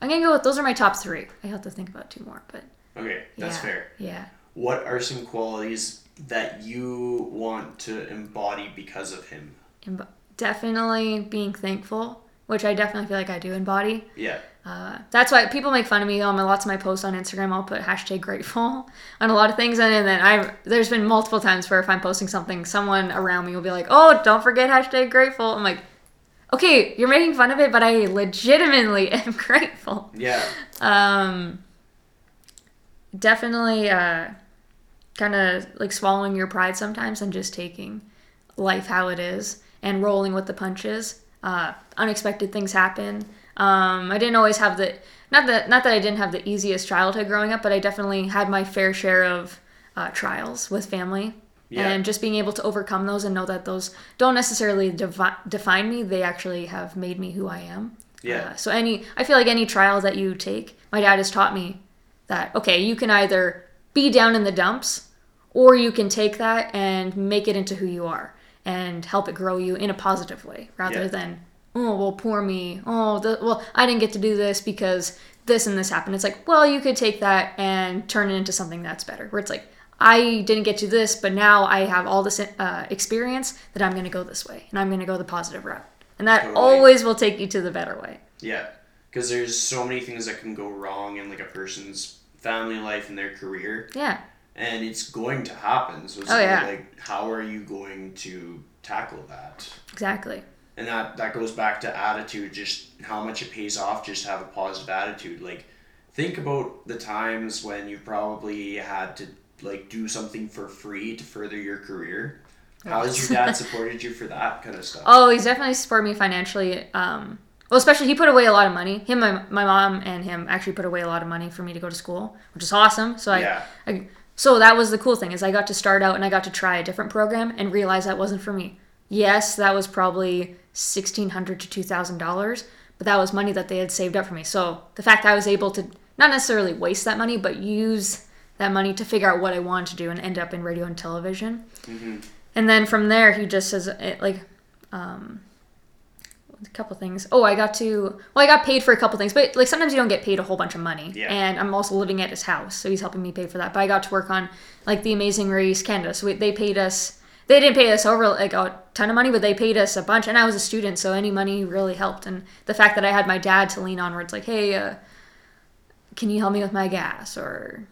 I'm gonna go with those are my top three. I have to think about two more, but okay, that's yeah, fair. Yeah. What are some qualities that you want to embody because of him? Definitely being thankful, which I definitely feel like I do embody. Yeah. Uh, that's why people make fun of me on my lots of my posts on Instagram. I'll put hashtag grateful on a lot of things, and, and then I there's been multiple times where if I'm posting something, someone around me will be like, "Oh, don't forget hashtag grateful." I'm like, okay, you're making fun of it, but I legitimately am grateful. Yeah. Um, definitely, uh, kind of like swallowing your pride sometimes and just taking life how it is and rolling with the punches. Uh, unexpected things happen. Um, I didn't always have the not that not that I didn't have the easiest childhood growing up, but I definitely had my fair share of uh, trials with family. Yeah. And just being able to overcome those and know that those don't necessarily devi- define me, they actually have made me who I am. Yeah. Uh, so any, I feel like any trial that you take, my dad has taught me that okay, you can either be down in the dumps, or you can take that and make it into who you are and help it grow you in a positive way, rather Yeah. than oh well, poor me. Oh, the, well, I didn't get to do this because this and this happened. It's like well, you could take that and turn it into something that's better. Where it's like I didn't get to this, but now I have all this uh, experience that I'm going to go this way and I'm going to go the positive route. And that Totally. always will take you to the better way. Yeah, because there's so many things that can go wrong in like a person's family life and their career, Yeah. And it's going to happen. So it's Oh, yeah. like, how are you going to tackle that? Exactly. And that that goes back to attitude, just how much it pays off just to have a positive attitude. Like, think about the times when you probably had to like do something for free to further your career. How has your dad supported you for that kind of stuff? Oh, he's definitely supported me financially. Um, well, especially he put away a lot of money. Him, my, my mom, and him actually put away a lot of money for me to go to school, which is awesome. So I, Yeah. I, so that was the cool thing is I got to start out and I got to try a different program and realize that wasn't for me. Yes, that was probably sixteen hundred to two thousand dollars, but that was money that they had saved up for me. So the fact that I was able to not necessarily waste that money, but use that money to figure out what I wanted to do and end up in radio and television. And then from there, he just says it, like, um, a couple things. Oh, I got to well, I got paid for a couple things, but like sometimes you don't get paid a whole bunch of money. Yeah. And I'm also living at his house, so he's helping me pay for that. But I got to work on like the Amazing Race Canada, so we, they paid us. They didn't pay us over like a ton of money, but they paid us a bunch. And I was a student, so any money really helped. And the fact that I had my dad to lean on, where it's like, hey, uh, can you help me with my gas or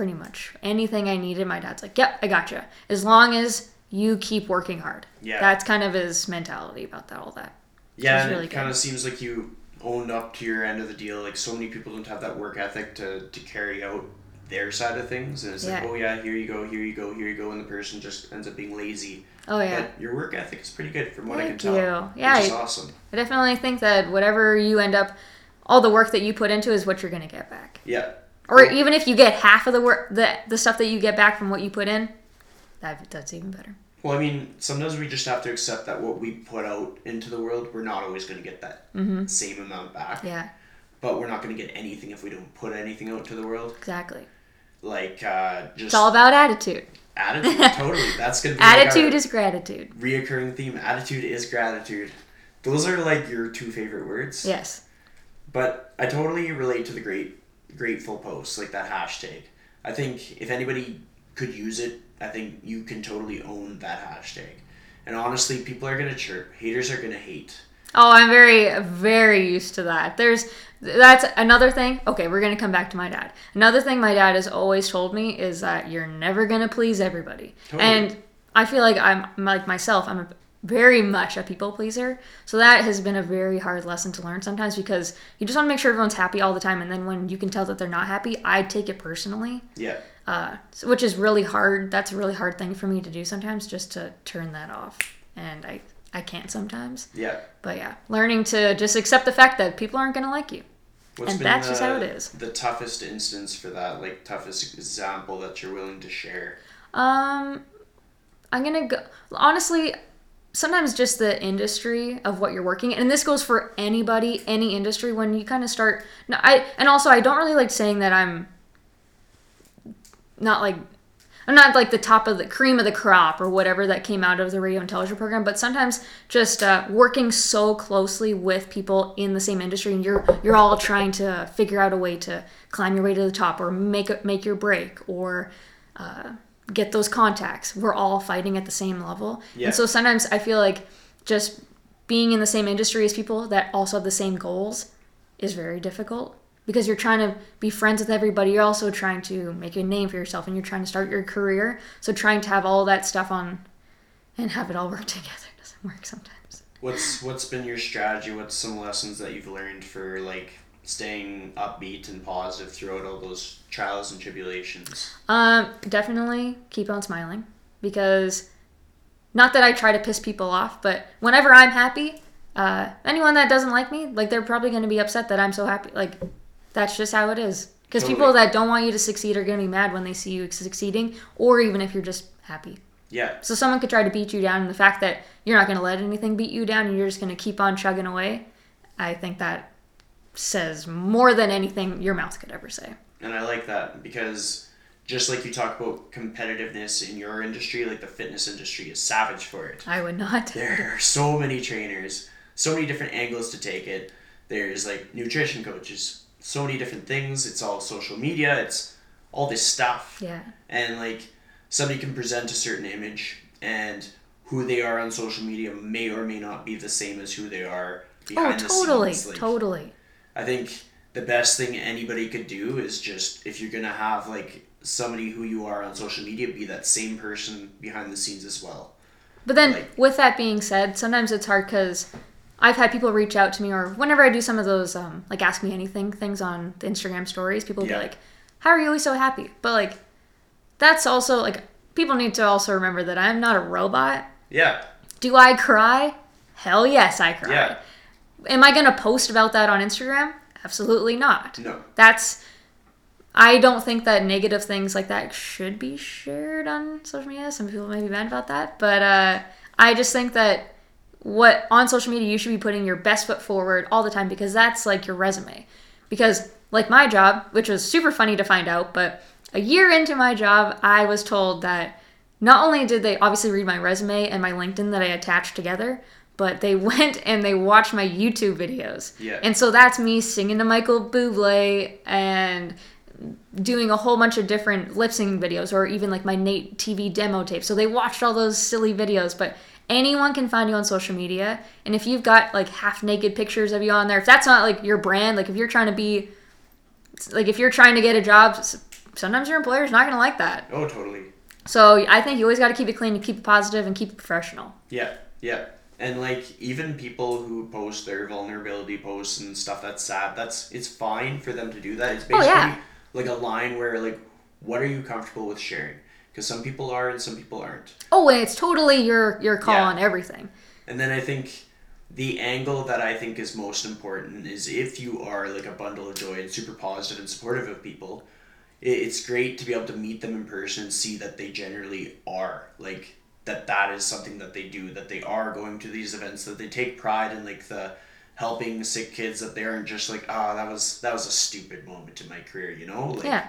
pretty much anything I needed. My dad's like, "Yep, I got you." As long as you keep working hard. Yeah. That's kind of his mentality about that. All that. Yeah, and really it kind of seems like you owned up to your end of the deal. Like so many people don't have that work ethic to, to carry out their side of things, and it's like, oh yeah, here you go, here you go, here you go, and the person just ends up being lazy. Oh yeah. But your work ethic is pretty good from what I can Thank tell. you. Yeah, which is I- awesome. I definitely think that whatever you end up, all the work that you put into is what you're gonna get back. Yeah, Or even if you get half of the work, the the stuff that you get back from what you put in, that that's even better. Well, I mean, sometimes we just have to accept that what we put out into the world, we're not always going to get that same amount back. Mm-hmm. Yeah. But we're not going to get anything if we don't put anything out to the world. Exactly. Like uh, just It's all about attitude. attitude. totally, that's going to be like Attitude our is gratitude. reoccurring theme. Attitude is gratitude. Those are like your two favorite words. Yes. But I totally relate to the great grateful posts, like that hashtag. I think if anybody could use it, I think you can totally own that hashtag. And honestly, people are gonna chirp. Haters are gonna hate. Oh, I'm very, very used to that. There's, that's another thing. Okay, we're gonna come back to my dad. Another thing my dad has always told me is that you're never gonna please everybody. Totally. And I feel like I'm like myself. I'm a, very much a people pleaser. So that has been a very hard lesson to learn sometimes because you just want to make sure everyone's happy all the time, and then when you can tell that they're not happy, I take it personally. Yeah. Uh, so- which is really hard. That's a really hard thing for me to do sometimes, just to turn that off. And I, I can't sometimes. Yeah. But yeah, learning to just accept the fact that people aren't going to like you. What's And that's the, just how it is. The toughest instance for that, like toughest example that you're willing to share. Um, I'm gonna go. Honestly, sometimes just the industry of what you're working, in. and this goes for anybody, any industry. When you kind of start, no, I and also I don't really like saying that I'm not like I'm not like the top of the cream of the crop or whatever that came out of the radio and television program, but sometimes just uh, working so closely with people in the same industry, and you're you're all trying to figure out a way to climb your way to the top or make make your break or uh, get those contacts. We're all fighting at the same level, Yeah. and so sometimes I feel like just being in the same industry as people that also have the same goals is very difficult because you're trying to be friends with everybody. You're also trying to make a name for yourself and you're trying to start your career. So trying to have all that stuff on and have it all work together doesn't work sometimes. What's what's been your strategy? What's some lessons that you've learned for like staying upbeat and positive throughout all those trials and tribulations? Um, definitely keep on smiling because not that I try to piss people off, but whenever I'm happy, uh, anyone that doesn't like me, like they're probably going to be upset that I'm so happy. Like that's just how it is. Because people that don't want you to succeed are going to be mad when they see you succeeding, or even if you're just happy. Yeah, So someone could try to beat you down, and the fact that you're not going to let anything beat you down, and you're just going to keep on chugging away, I think that says more than anything your mouth could ever say. and I like that because just like you talk about competitiveness in your industry, like the fitness industry is savage for it. I would not. There are so many trainers, so many different angles to take it. There's like nutrition coaches, so many different things. It's all social media. It's all this stuff. Yeah. and like somebody can present a certain image and who they are on social media may or may not be the same as who they are Oh, behind the totally, scenes. Like, totally. I think the best thing anybody could do is just if you're gonna have like somebody who you are on social media be that same person behind the scenes as well. But then, Like- with that being said, sometimes it's hard because I've had people reach out to me, or whenever I do some of those, um, like ask me anything things on the Instagram stories, people Yeah. be like, "How are you always so happy?" But like, that's also like people need to also remember that I'm not a robot. Yeah. Do I cry? Hell yes, I cry. Yeah. Am I gonna post about that on Instagram? Absolutely not. No. That's I don't think that negative things like that should be shared on social media. Some people may be mad about that, but uh, I just think that what on social media you should be putting your best foot forward all the time because that's like your resume. Because like my job, which was super funny to find out, but a year into my job, I was told that not only did they obviously read my resume and my LinkedIn that I attached together, but they went and they watched my YouTube videos. Yeah. And so that's me singing to Michael Bublé and doing a whole bunch of different lip singing videos or even like my NAIT TV demo tape. So they watched all those silly videos, but anyone can find you on social media. And if you've got like half naked pictures of you on there, if that's not like your brand, like if you're trying to be like if you're trying to get a job, sometimes your employer's not going to like that. Oh, totally. So I think you always got to keep it clean, keep it positive, and keep it professional. Yeah, yeah. And like even people who post their vulnerability posts and stuff that's sad, that's it's fine for them to do that. It's Oh, basically yeah. like a line where like what are you comfortable with sharing? Because some people are and some people aren't. Oh, and it's totally your your call Yeah. on everything. And then I think the angle that I think is most important is if you are like a bundle of joy and super positive and supportive of people, it's great to be able to meet them in person and see that they generally are like that that is something that they do that they are going to these events that they take pride in like the helping sick kids that they aren't just like ah that was that was a stupid moment in my career you know like Yeah.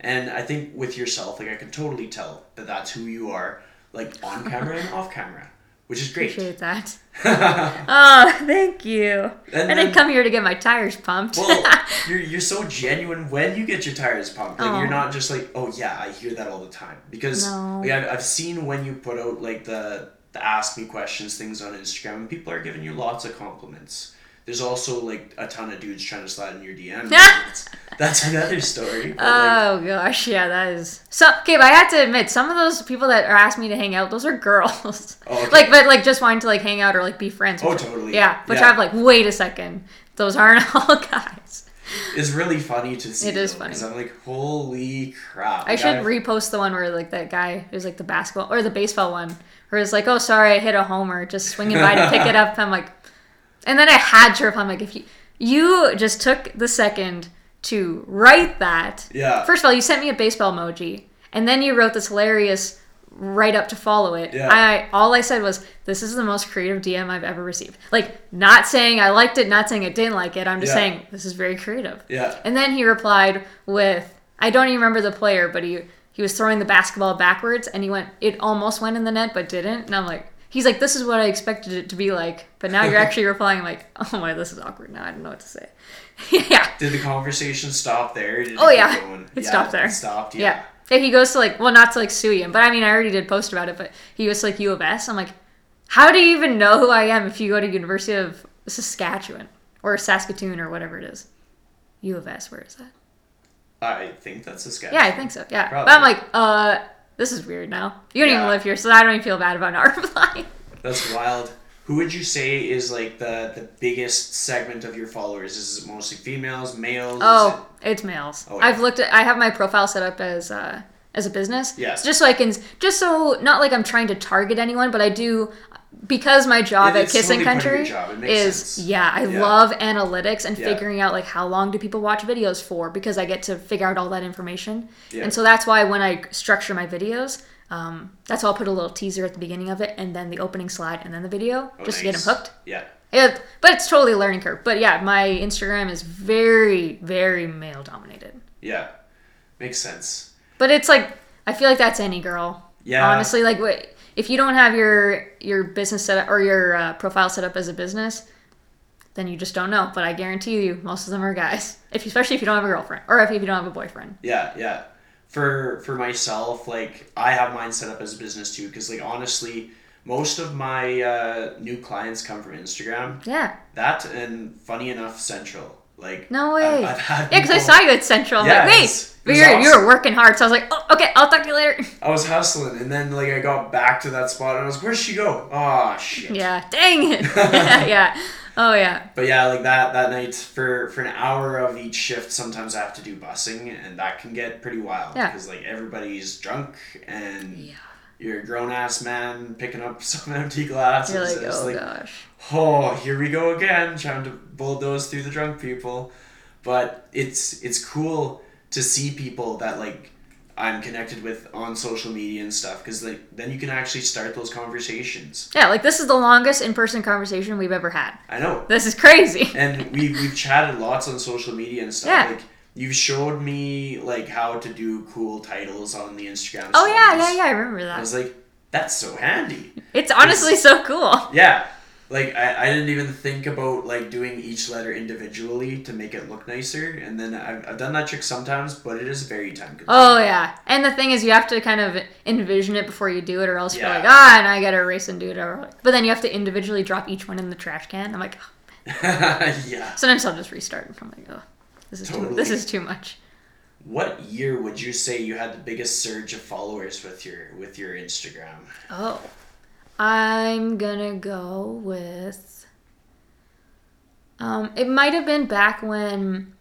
and I think with yourself like I can totally tell that that's who you are like on camera and off camera which is great Appreciate that. oh, thank you. And I then- didn't come here to get my tires pumped. Well, you're, you're so genuine when you get your tires pumped. Like Oh. you're not just like, oh yeah, I hear that all the time. Because No. like, I've, I've seen when you put out like the the ask me questions things on Instagram, and people are giving you lots of compliments. There's also like a ton of dudes trying to slide in your DM. that's, that's another story. But, like, oh gosh, yeah, that is so. Okay, but I have to admit, some of those people that are asking me to hang out, those are girls. Oh, okay. Like, but like just wanting to like hang out or like be friends. Oh, totally. Yeah, which Yeah. I'm like, wait a second, those aren't all guys. it's really funny to see. It is funny. I'm like, holy crap. I Like, should I've- repost the one where like that guy who's like the basketball or the baseball one, where it's like, oh sorry, I hit a homer, just swinging by to pick it up. I'm like, and then I had to reply. I'm like, if you you just took the second to write that. Yeah. First of all, you sent me a baseball emoji, and then you wrote this hilarious write up to follow it. Yeah. I all I said was, "This is the most creative DM I've ever received." Like, not saying I liked it, not saying I didn't like it. I'm just Yeah. saying this is very creative. Yeah. And then he replied with, I don't even remember the player, but he he was throwing the basketball backwards, and he went, it almost went in the net, but didn't. And I'm like, he's like, this is what I expected it to be like, but now you're actually replying. Like, oh my, this is awkward. Now I don't know what to say. yeah. Did the conversation stop there? Did Oh yeah, going? it Yeah, stopped there. It stopped. Yeah. Yeah. He goes to like, well, not to like sue him, but I mean, I already did post about it. But he goes to like U of S. I'm like, how do you even know who I am if you go to University of Saskatchewan or Saskatoon or whatever it is? U of S. Where is that? I think that's a sketch. Yeah, I think so. Yeah, Probably. but I'm like, uh, this is weird now. You don't Yeah. even live here, so I don't even feel bad about not replying. That's wild. Who would you say is like the the biggest segment of your followers? Is it mostly females, males? Oh, it's males. Oh, yeah. I've looked at. I have my profile set up as uh, as a business. Yes. Just so I can, just so not like I'm trying to target anyone, but I do because my job It- at Kissin' totally part of your Country job. Is sense. yeah. I Yeah. love analytics and Yeah. figuring out like how long do people watch videos for because I get to figure out all that information. Yeah. And so that's why when I structure my videos. Um, that's why I'll put a little teaser at the beginning of it, and then the opening slide, and then the video, Oh, just to get them hooked. Yeah. Yeah, but it's totally a learning curve. But yeah, my Instagram is very, very male dominated. Yeah. Makes sense. But it's like I feel like that's any girl. Yeah. Honestly, like what if you don't have your your business set up or your uh, profile set up as a business, then you just don't know. But I guarantee you, most of them are guys. If especially if you don't have a girlfriend or if you don't have a boyfriend. Yeah, yeah. For for myself, like I have mine set up as a business too, because like honestly, most of my uh, new clients come from Instagram. Yeah. That and funny enough, Central. Like No way. I've, I've had yeah, because I saw you at Central. I'm Yeah, like, wait, but you're awesome. you're working hard. So I was like, oh, okay, I'll talk to you later. I was hustling, and then like I got back to that spot, and I was, "Where'd she go? Oh shit!" yeah. Dang it. yeah. Oh yeah. But yeah, like that that night for for an hour of each shift, sometimes I have to do busing, and that can get pretty wild Yeah. because like everybody's drunk, and Yeah. you're a grown ass man picking up some empty glasses. You're like, oh like, gosh. Oh, here we go again, trying to bulldoze through the drunk people. But it's it's cool to see people that like I'm connected with on social media and stuff because like then you can actually start those conversations. Yeah, like this is the longest in-person conversation we've ever had. I know, This is crazy. and we we've chatted lots on social media and stuff. Yeah. Like you've showed me like how to do cool titles on the Instagram. Oh yeah, stories. yeah, yeah. I remember that. I was like, that's so handy. It's honestly so cool. Yeah. Like I, I didn't even think about like doing each letter individually to make it look nicer and then I've, I've done that trick sometimes but it is very time consuming. Oh yeah, and the thing is, you have to kind of envision it before you do it, or else you're like, ah, and I gotta erase and do it. But then you have to individually drop each one in the trash can. I'm like, oh. yeah. sometimes I'll just restart. I'm like, oh, this is too, this is too much. What year would you say you had the biggest surge of followers with your with your Instagram? Oh, I'm gonna go with. Um, it might have been back when.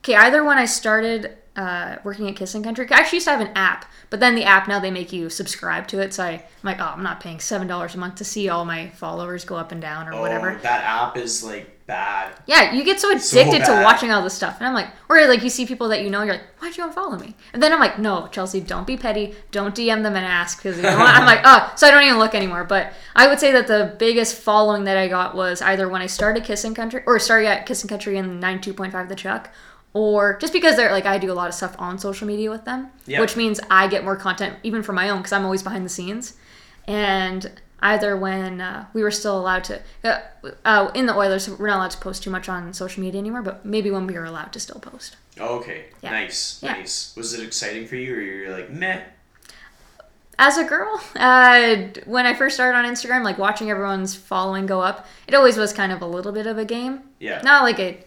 Okay, either when I started uh, working at Kissin' Country. I actually used to have an app, but then the app now they make you subscribe to it. So I, I'm like, oh, I'm not paying seven dollars a month to see all my followers go up and down or whatever. Oh, that app is like bad. Yeah, you get so So addicted to watching all this stuff. And I'm like, or like you see people that you know, you're like, why'd you unfollow me? And then I'm like, no, Chelsey, don't be petty. Don't DM them and ask because you know? I'm like, oh, so I don't even look anymore. But I would say that the biggest following that I got was either when I started Kissin' Country or started at Kissin' Country in 92.5 The Chuck. Or just because they're like I do a lot of stuff on social media with them, Yeah. which means I get more content even for my own because I'm always behind the scenes. And either when uh, we were still allowed to, uh, uh, in the Oilers, we're not allowed to post too much on social media anymore, but maybe when we were allowed to still post. Oh, okay. Yeah. Nice. Yeah. Nice. Was it exciting for you or you're like, meh? As a girl, uh, when I first started on Instagram, like watching everyone's following go up, it always was kind of a little bit of a game. Yeah. Not like a,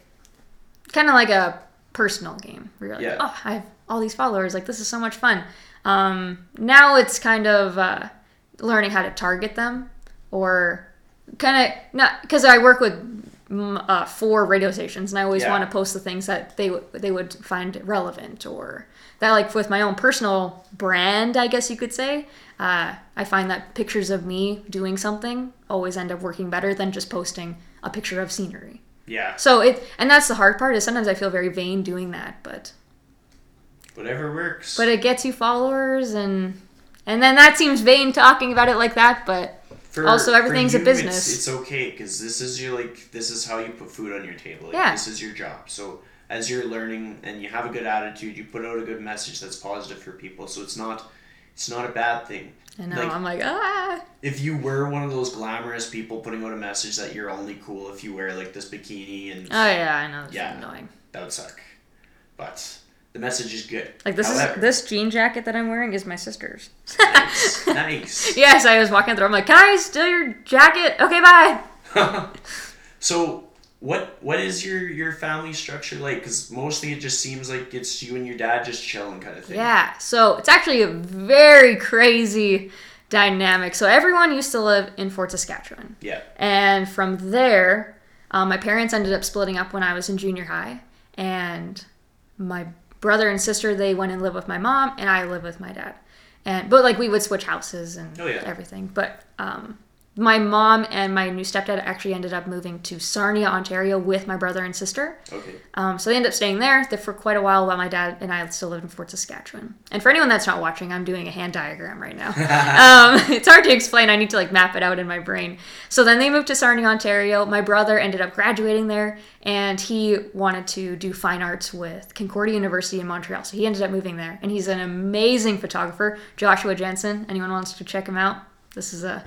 kind of like a personal game. Where you're like, Yeah. oh, I have all these followers. Like this is so much fun. Um, now it's kind of uh, learning how to target them, or kind of not because I work with mm, uh, four radio stations, and I always Yeah. want to post the things that they w- they would find relevant, or that like with my own personal brand, I guess you could say. Uh, I find that pictures of me doing something always end up working better than just posting a picture of scenery. Yeah. So it and that's the hard part is sometimes I feel very vain doing that, but Whatever works. but it gets you followers and and then that seems vain talking about it like that, but For, Also, everything's a business. It's, it's okay because this is your like this is how you put food on your table. Like, Yeah. This is your job. So as you're learning and you have a good attitude, you put out a good message that's positive for people. So it's not it's not a bad thing. I know Like, I'm like ah if you were one of those glamorous people putting out a message that you're only cool if you wear like this bikini and oh yeah I know this Yeah. is annoying. that would suck. But the message is good. Like this However, is this jean jacket that I'm wearing is my sister's. nice. nice. yes, I was walking through. I'm like, can I steal your jacket? Okay, bye. so what what is your your family structure like? Because mostly it just seems like it's you and your dad just chilling kind of thing. Yeah, so it's actually a very crazy dynamic. So everyone used to live in Fort Saskatchewan. Yeah. And from there, um, my parents ended up splitting up when I was in junior high. And my brother and sister, they went and lived with my mom, and I lived with my dad. And but like we would switch houses and Oh, yeah. everything. But um, my mom and my new stepdad actually ended up moving to Sarnia, Ontario, with my brother and sister. Okay. Um, so they ended up staying there for quite a while while my dad and I still lived in Fort Saskatchewan. And for anyone that's not watching, I'm doing a hand diagram right now. um, it's hard to explain. I need to like map it out in my brain. So then they moved to Sarnia, Ontario. My brother ended up graduating there and he wanted to do fine arts with Concordia University in Montreal. So he ended up moving there and he's an amazing photographer. Joshua Jensen. Anyone wants to check him out? This is a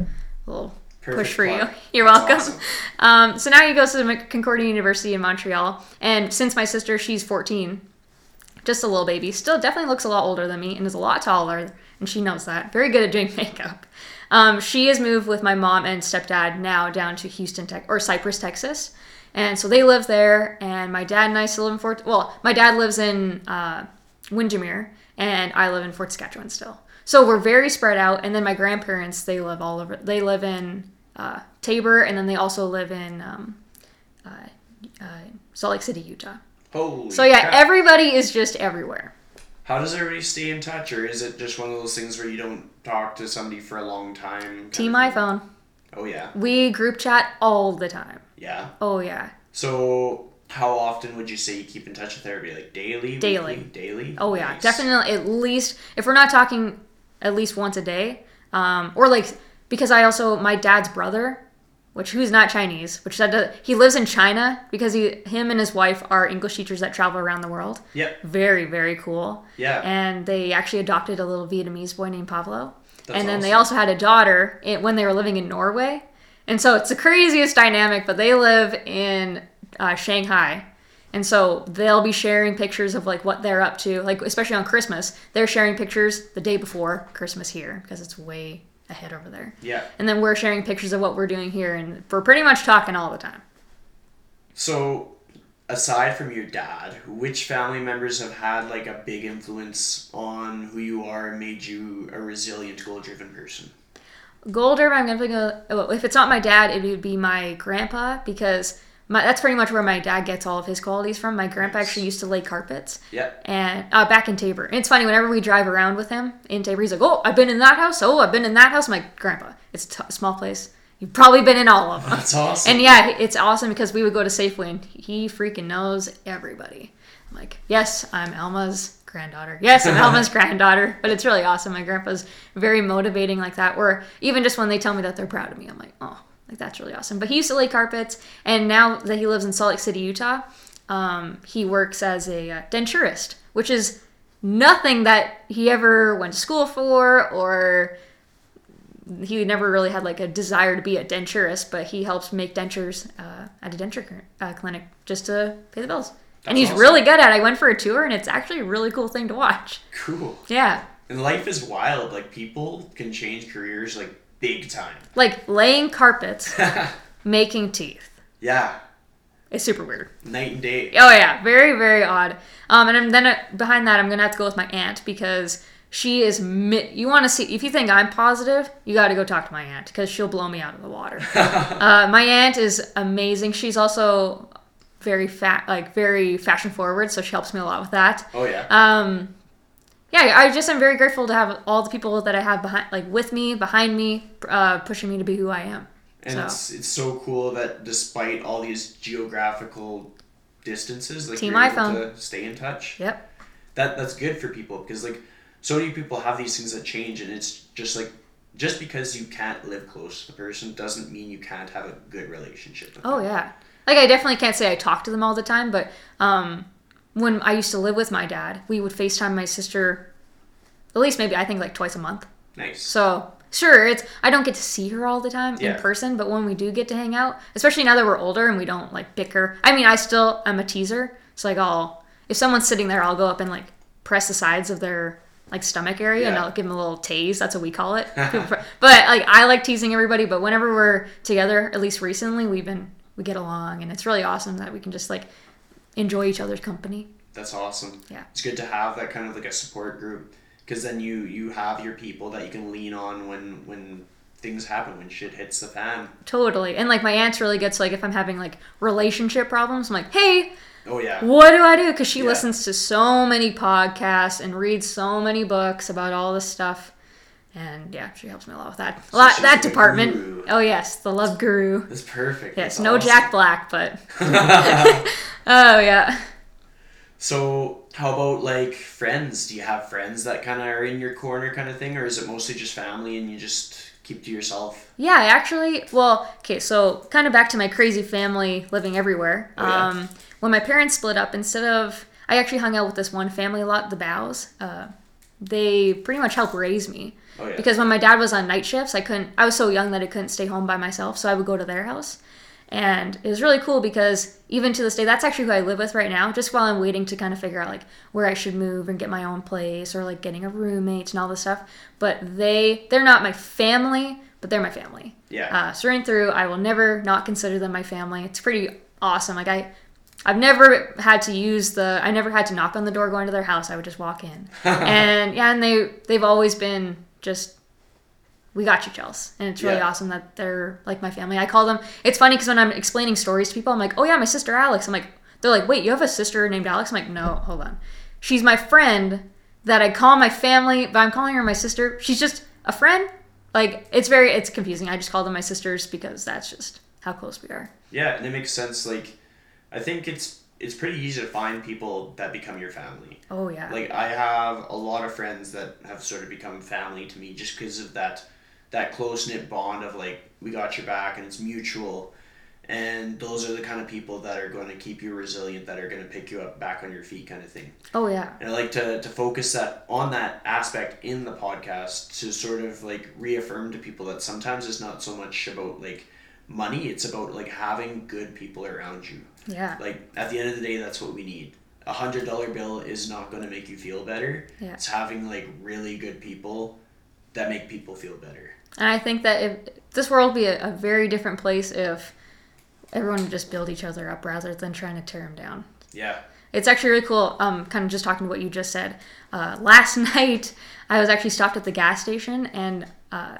little Perfect push for you. You're That's welcome. awesome. Um, so now he goes to the Concordia University in Montreal, and since my sister, she's 14, just a little baby, still definitely looks a lot older than me and is a lot taller, and she knows that. Very good at doing makeup. Um, she has moved with my mom and stepdad now down to Houston, Tech or Cypress, Texas, and so they live there. And my dad and I still live in Fort. Well, my dad lives in uh, Windermere, and I live in Fort Saskatchewan still. So we're very spread out. And then my grandparents, they live all over. They live in uh, Taber, and then they also live in um, uh, uh, Salt Lake City, Utah. Holy. So yeah, crap. everybody is just everywhere. How does everybody stay in touch, or is it just one of those things where you don't talk to somebody for a long time? Team iPhone. Oh yeah. We group chat all the time. Yeah. Oh yeah. So how often would you say you keep in touch with everybody? Like daily? Daily. weekly, daily. Oh yeah, Nice. definitely at least if we're not talking at least once a day, um, or like because I also my dad's brother, which who's not Chinese, which that does, he lives in China because he him and his wife are English teachers that travel around the world. Yep. Very very cool. Yeah. And they actually adopted a little Vietnamese boy named Pablo, That's and then they also had a daughter when they were living in Norway. And so it's the craziest dynamic, but they live in uh, Shanghai. And so they'll be sharing pictures of like what they're up to, like especially on Christmas. They're sharing pictures the day before Christmas here because it's way ahead over there. Yeah. And then we're sharing pictures of what we're doing here, and we're pretty much talking all the time. So, aside from your dad, which family members have had like a big influence on who you are and made you a resilient, goal-driven person? Golder, I'm gonna go. If it's not my dad, it would be my grandpa because my, that's pretty much where my dad gets all of his qualities from. My grandpa actually used to lay carpets. Yeah. and uh, back in Taber. And it's funny whenever we drive around with him in Taber, he's like, "Oh, I've been in that house. Oh, I've been in that house." Like, "Grandpa, it's a t- small place. You've probably been in all of them." That's awesome. And yeah, it's awesome because we would go to Safeway and he freaking knows everybody. I'm like, "Yes, I'm Elma's granddaughter. Yes, I'm Elma's granddaughter." But it's really awesome. My grandpa's very motivating like that. Or even just when they tell me that they're proud of me, I'm like, "Oh." Like that's really awesome. But he used to lay carpets, and now that he lives in Salt Lake City, Utah, um, he works as a uh, denturist, which is nothing that he ever went to school for, or he never really had like a desire to be a denturist. But he helps make dentures uh, at a denture uh, clinic just to pay the bills. and he's awesome. really good at. it. I went for a tour, and it's actually a really cool thing to watch. Cool. Yeah, And life is wild. Like people can change careers like big time. like laying carpets, making teeth. yeah. It's super weird. Night and day. Oh yeah, very very odd. Um, and then uh, behind that, I'm gonna have to go with my aunt because she is. Mi- you want to see if you think I'm positive, you got to go talk to my aunt because she'll blow me out of the water. uh, my aunt is amazing. She's also very fat, like very fashion forward, so she helps me a lot with that. Oh yeah. Um, yeah, I just am very grateful to have all the people that I have behind, like with me, behind me, uh, pushing me to be who I am. And so. it's it's so cool that despite all these geographical distances, like Team you're able to stay in touch. Yep. That that's good for people because like so many people have these things that change, and it's just like just because you can't live close to the person doesn't mean you can't have a good relationship with Oh them. yeah. Like I definitely can't say I talk to them all the time, but um, when I used to live with my dad, we would FaceTime my sister at least maybe I think like twice a month. Nice. So sure, it's I don't get to see her all the time Yeah. in person, but when we do get to hang out, especially now that we're older and we don't like bicker. I mean, I still I'm a teaser, so like I'll if someone's sitting there, I'll go up and like press the sides of their like stomach area and I'll give them a little tase. That's what we call it. But like I like teasing everybody, but whenever we're together, at least recently, we've been we get along and it's really awesome that we can just like enjoy each other's company. That's awesome. Yeah. It's good to have that kind of like a support group because then you you have your people that you can lean on when when things happen when shit hits the fan. Totally. And like my aunt's really gets like if I'm having like relationship problems, I'm like, hey, Oh yeah. what do I do? Because she Yeah. listens to so many podcasts and reads so many books about all this stuff. And yeah, she helps me a lot with that. A So lot that department. Oh yes, the love guru. That's perfect. Yes, That's no awesome. Jack Black, but oh yeah. So how about like friends? Do you have friends that kind of are in your corner, kind of thing, or is it mostly just family and you just keep to yourself? Yeah, I actually, well, okay, so kind of back to my crazy family living everywhere. Oh, yeah. um, when my parents split up, instead of, I actually hung out with this one family a lot, the Bows. Uh, they pretty much helped raise me. Oh yeah. Because when my dad was on night shifts, I couldn't, I was so young that I couldn't stay home by myself, so I would go to their house. And it was really cool because even to this day, that's actually who I live with right now, just while I'm waiting to kind of figure out like where I should move and get my own place or like getting a roommate and all this stuff. But they, they're not my family, but they're my family. Yeah. Uh, through and through, I will never not consider them my family. It's pretty awesome. Like I, I've never had to use the. I never had to knock on the door going to their house. I would just walk in, and yeah, and they they've always been just. We got you, Chels, and it's really Yeah. awesome that they're like my family. I call them. It's funny because when I'm explaining stories to people, I'm like, "Oh yeah, my sister Alex." I'm like, they're like, "Wait, you have a sister named Alex?" I'm like, "No, hold on, she's my friend that I call my family, but I'm calling her my sister. She's just a friend. Like it's very it's confusing. I just call them my sisters because that's just how close we are. Yeah, and it makes sense. Like, I think it's it's pretty easy to find people that become your family. Oh yeah. Like I have a lot of friends that have sort of become family to me just because of that that close knit bond of like we got your back and it's mutual. And those are the kind of people that are going to keep you resilient, that are going to pick you up back on your feet, kind of thing. oh yeah. And I like to, to focus that on that aspect in the podcast to sort of like reaffirm to people that sometimes it's not so much about like money, it's about like having good people around you. Yeah. Like at the end of the day, that's what we need. A hundred dollar bill is not going to make you feel better. Yeah. It's having like really good people that make people feel better. And I think that if this world would be a, a very different place if everyone would just build each other up rather than trying to tear them down. Yeah. It's actually really cool. Um, kind of just talking to what you just said. Uh, last night, I was actually stopped at the gas station, and uh,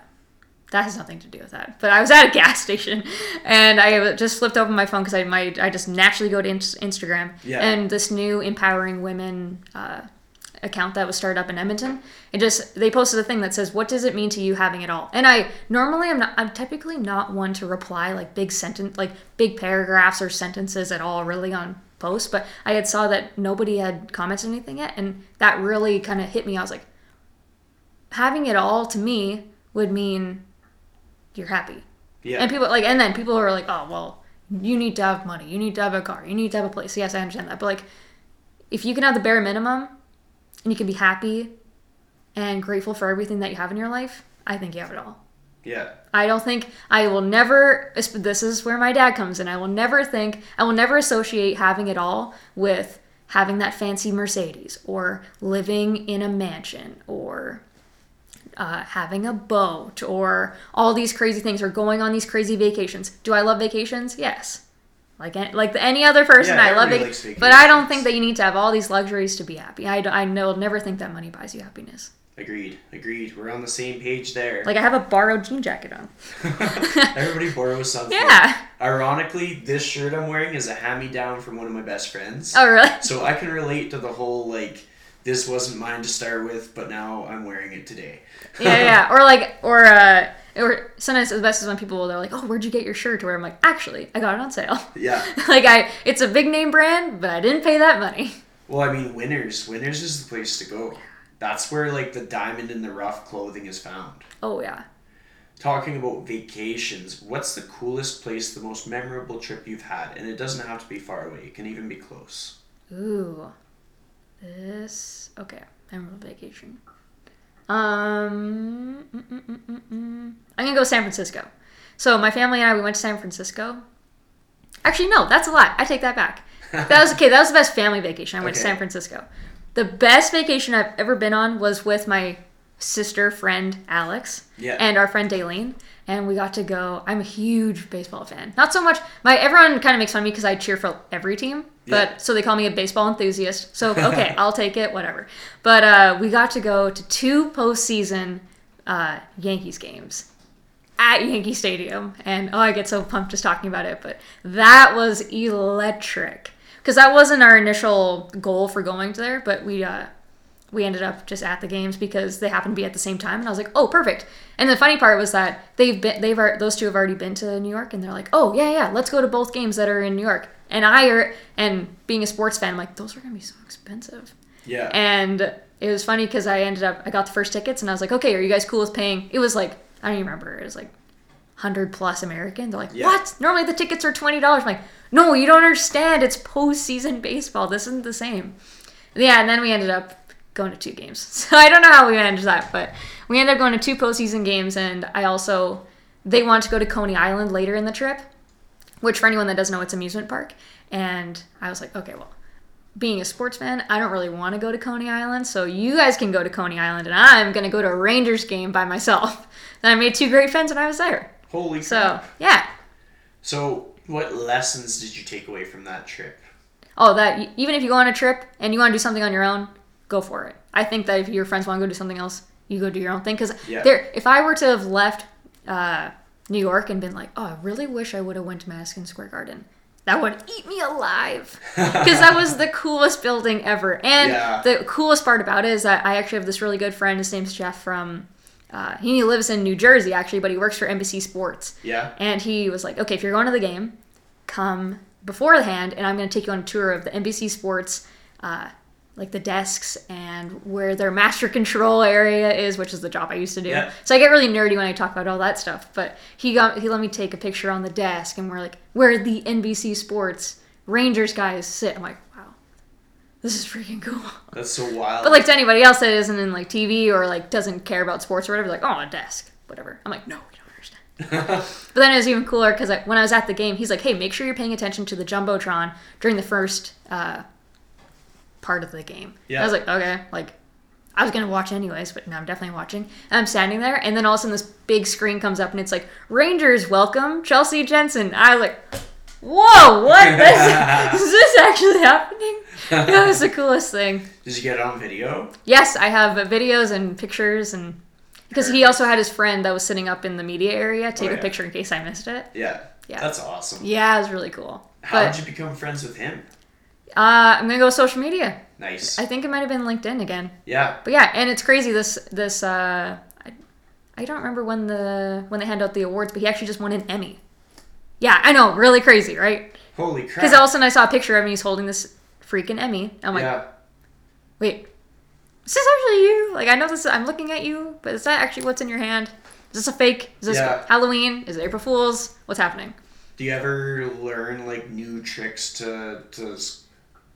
that has nothing to do with that. But I was at a gas station, and I just flipped open my phone because I might I just naturally go to Ins- Instagram, Yeah. and this new empowering women uh, account that was started up in Edmonton. It just they posted a thing that says, "What does it mean to you having it all?" And I normally I'm not I'm typically not one to reply like big sentence like big paragraphs or sentences at all really on posts, but I had saw that nobody had commented anything yet, and that really kind of hit me. I was like, having it all to me would mean you're happy. Yeah. And people like, and then people are like, oh well, you need to have money, you need to have a car, you need to have a place. Yes, I understand that, but like, if you can have the bare minimum, and you can be happy and grateful for everything that you have in your life, I think you have it all. yeah. I don't think I will never. This is where my dad comes in. I will never think. I will never associate having it all with having that fancy Mercedes or living in a mansion or uh, having a boat or all these crazy things or going on these crazy vacations. Do I love vacations? Yes. Like any, like any other person, Yeah, I love it. But I don't think that you need to have all these luxuries to be happy. I know, never think that money buys you happiness. Agreed. Agreed. We're on the same page there. Like I have a borrowed jean jacket on. Everybody borrows something. Yeah. Ironically, this shirt I'm wearing is a hand me down from one of my best friends. Oh really? So I can relate to the whole like this wasn't mine to start with, but now I'm wearing it today. yeah, yeah. Or like, or uh, or sometimes the best is when people they're like, "Oh, where'd you get your shirt?" Or I'm like, "Actually, I got it on sale." yeah. like I, it's a big name brand, but I didn't pay that money. Well, I mean, Winners. Winners is the place to go. That's where like the diamond in the rough clothing is found. Oh yeah. Talking about vacations, what's the coolest place, the most memorable trip you've had? And it doesn't have to be far away. It can even be close. Ooh, this okay. Memorable vacation. Um, mm, mm, mm, mm, mm. I'm gonna go San Francisco. So my family and I we went to San Francisco. Actually, no, that's a lie. I take that back. That was okay. That was the best family vacation. I went to San Francisco. The best vacation I've ever been on was with my sister friend Alex Yeah. and our friend Daleen. and we got to go. I'm a huge baseball fan. Not so much. My everyone kind of makes fun of me because I cheer for every team, but Yeah. so they call me a baseball enthusiast. So okay, I'll take it, whatever. But uh, we got to go to two postseason uh, Yankees games at Yankee Stadium, and oh, I get so pumped just talking about it. But that was electric because that wasn't our initial goal for going to there, but we uh, we ended up just at the games because they happened to be at the same time, and I was like, oh, perfect. And the funny part was that they've been they've those two have already been to New York, and they're like, oh yeah yeah, let's go to both games that are in New York. And I are and being a sports fan, I'm like, those are gonna be so expensive. Yeah. And it was funny because I ended up I got the first tickets and I was like, okay, are you guys cool with paying? It was like I don't even remember. It was like hundred plus American. They're like, Yeah. what? Normally the tickets are twenty dollars. I'm like, no, you don't understand. It's postseason baseball. This isn't the same. Yeah, and then we ended up going to two games. So I don't know how we managed that, but we ended up going to two postseason games, and I also they wanted to go to Coney Island later in the trip, which for anyone that doesn't know, it's amusement park. And I was like, okay, well, being a sports fan, I don't really want to go to Coney Island, so you guys can go to Coney Island, and I'm gonna go to a Rangers game by myself. And I made two great friends when I was there. Holy So crap. yeah. So, what lessons did you take away from that trip? Oh, that even if you go on a trip and you want to do something on your own, go for it. I think that if your friends want to go do something else, you go do your own thing. Because Yeah. there, if I were to have left uh, New York and been like, oh, I really wish I would have went to Madison Square Garden, that would eat me alive. Because that was the coolest building ever. And Yeah. the coolest part about it is that I actually have this really good friend. His name's Jeff from. Uh, he lives in New Jersey actually, but he works for NBC Sports. Yeah. And he was like, okay, if you're going to the game, come beforehand, and I'm going to take you on a tour of the NBC Sports, uh, like the desks and where their master control area is, which is the job I used to do. Yeah. So I get really nerdy when I talk about all that stuff. But he got he let me take a picture on the desk, and we're like, where the NBC Sports Rangers guys sit. I'm like, wow, this is freaking cool. That's so wild. But like to anybody else that isn't in like TV or like doesn't care about sports or whatever, like oh a desk, whatever. I'm like no, you don't understand. but then it was even cooler because like, when I was at the game, he's like, hey, make sure you're paying attention to the jumbotron during the first uh, part of the game. Yeah. I was like okay, like. I was gonna watch anyways, but now I'm definitely watching. And I'm standing there, and then all of a sudden this big screen comes up, and it's like Rangers welcome Chelsey Jensen. I was like, "Whoa, what? This, is this actually happening?" That was the coolest thing. Did you get it on video? Yes, I have videos and pictures, and because he also had his friend that was sitting up in the media area take Oh, a picture in case I missed it. Yeah. Yeah. That's awesome. Yeah, it was really cool. How but did you become friends with him? Uh, I'm gonna go social media. Nice. I think it might have been LinkedIn again. yeah. But yeah, and it's crazy. This this uh, I, I don't remember when the when they hand out the awards, but he actually just won an Emmy. Yeah, I know, really crazy, right? Holy crap. Because all of a sudden I saw a picture of him. He's holding this freaking Emmy. I'm like, yeah. wait, is this actually you? Like, I know this. I'm looking at you, but is that actually what's in your hand? Is this a fake? Is this Yeah. Halloween? Is it April Fools? What's happening? Do you ever learn like new tricks to to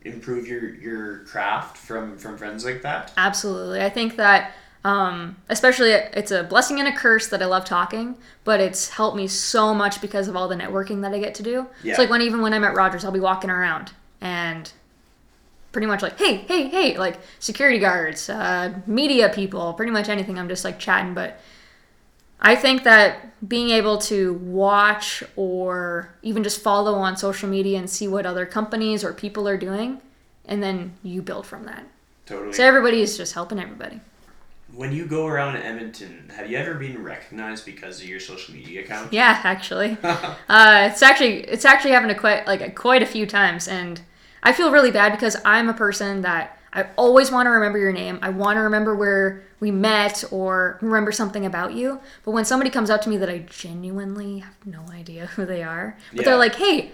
improve your your craft from from friends like that? Absolutely. I think that, um, especially, it's a blessing and a curse that I love talking, but it's helped me so much because of all the networking that I get to do. Yeah. It's like when even when I'm at Rogers, I'll be walking around and pretty much like, hey, hey, hey, like security guards, uh, media people, pretty much anything. I'm just like chatting, but I think that being able to watch or even just follow on social media and see what other companies or people are doing, and then you build from that. Totally. So everybody is just helping everybody. when you go around Edmonton, have you ever been recognized because of your social media account? Yeah, actually, uh, it's actually it's actually happened to quite like a, quite a few times, and I feel really bad because I'm a person that I always want to remember your name. I want to remember where we met or remember something about you. But when somebody comes up to me that I genuinely have no idea who they are, but Yeah. they're like, "Hey,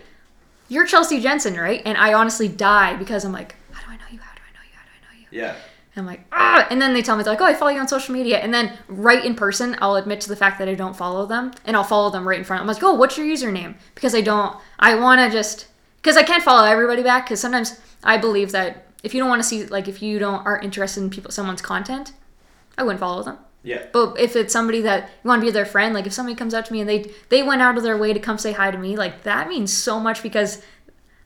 you're Chelsey Jensen, right?" And I honestly die because I'm like, "How do I know you? How do I know you? How do I know you?" Yeah. I'm like, ah, and then they tell me they're like, oh, I follow you on social media, and then right in person, I'll admit to the fact that I don't follow them, and I'll follow them right in front. I'm like, oh, what's your username? Because I don't, I want to just, because I can't follow everybody back. Because sometimes I believe that if you don't want to see, like, if you don't aren't interested in people, someone's content, I wouldn't follow them. Yeah. But if it's somebody that you want to be their friend, like if somebody comes up to me and they they went out of their way to come say hi to me, like that means so much because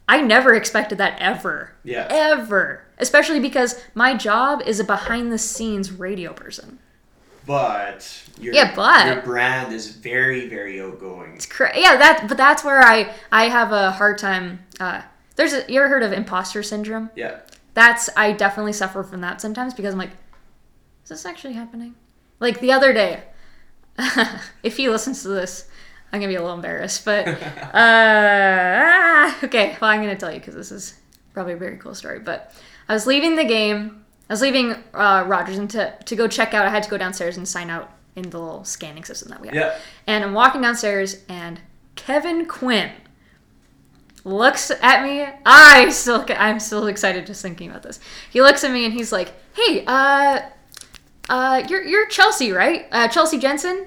I never expected that ever. Yeah. Ever. Especially because my job is a behind the scenes radio person. but your, Yeah, but- your brand is very, very outgoing. It's cra- yeah, that but that's where I I have a hard time. Uh, there's a, you ever heard of imposter syndrome? Yeah. That's I definitely suffer from that sometimes because I'm like, is this actually happening? Like the other day, if he listens to this, I'm gonna be a little embarrassed. But uh, okay, well I'm gonna tell you because this is probably a very cool story. But I was leaving the game. I was leaving uh, Rogers and to to go check out. I had to go downstairs and sign out in the little scanning system that we have. Yeah. And I'm walking downstairs, and Kevin Quinn looks at me. I still, I'm still excited just thinking about this. He looks at me and he's like, "Hey, uh, uh, you're you're Chelsey, right? Uh, Chelsey Jensen."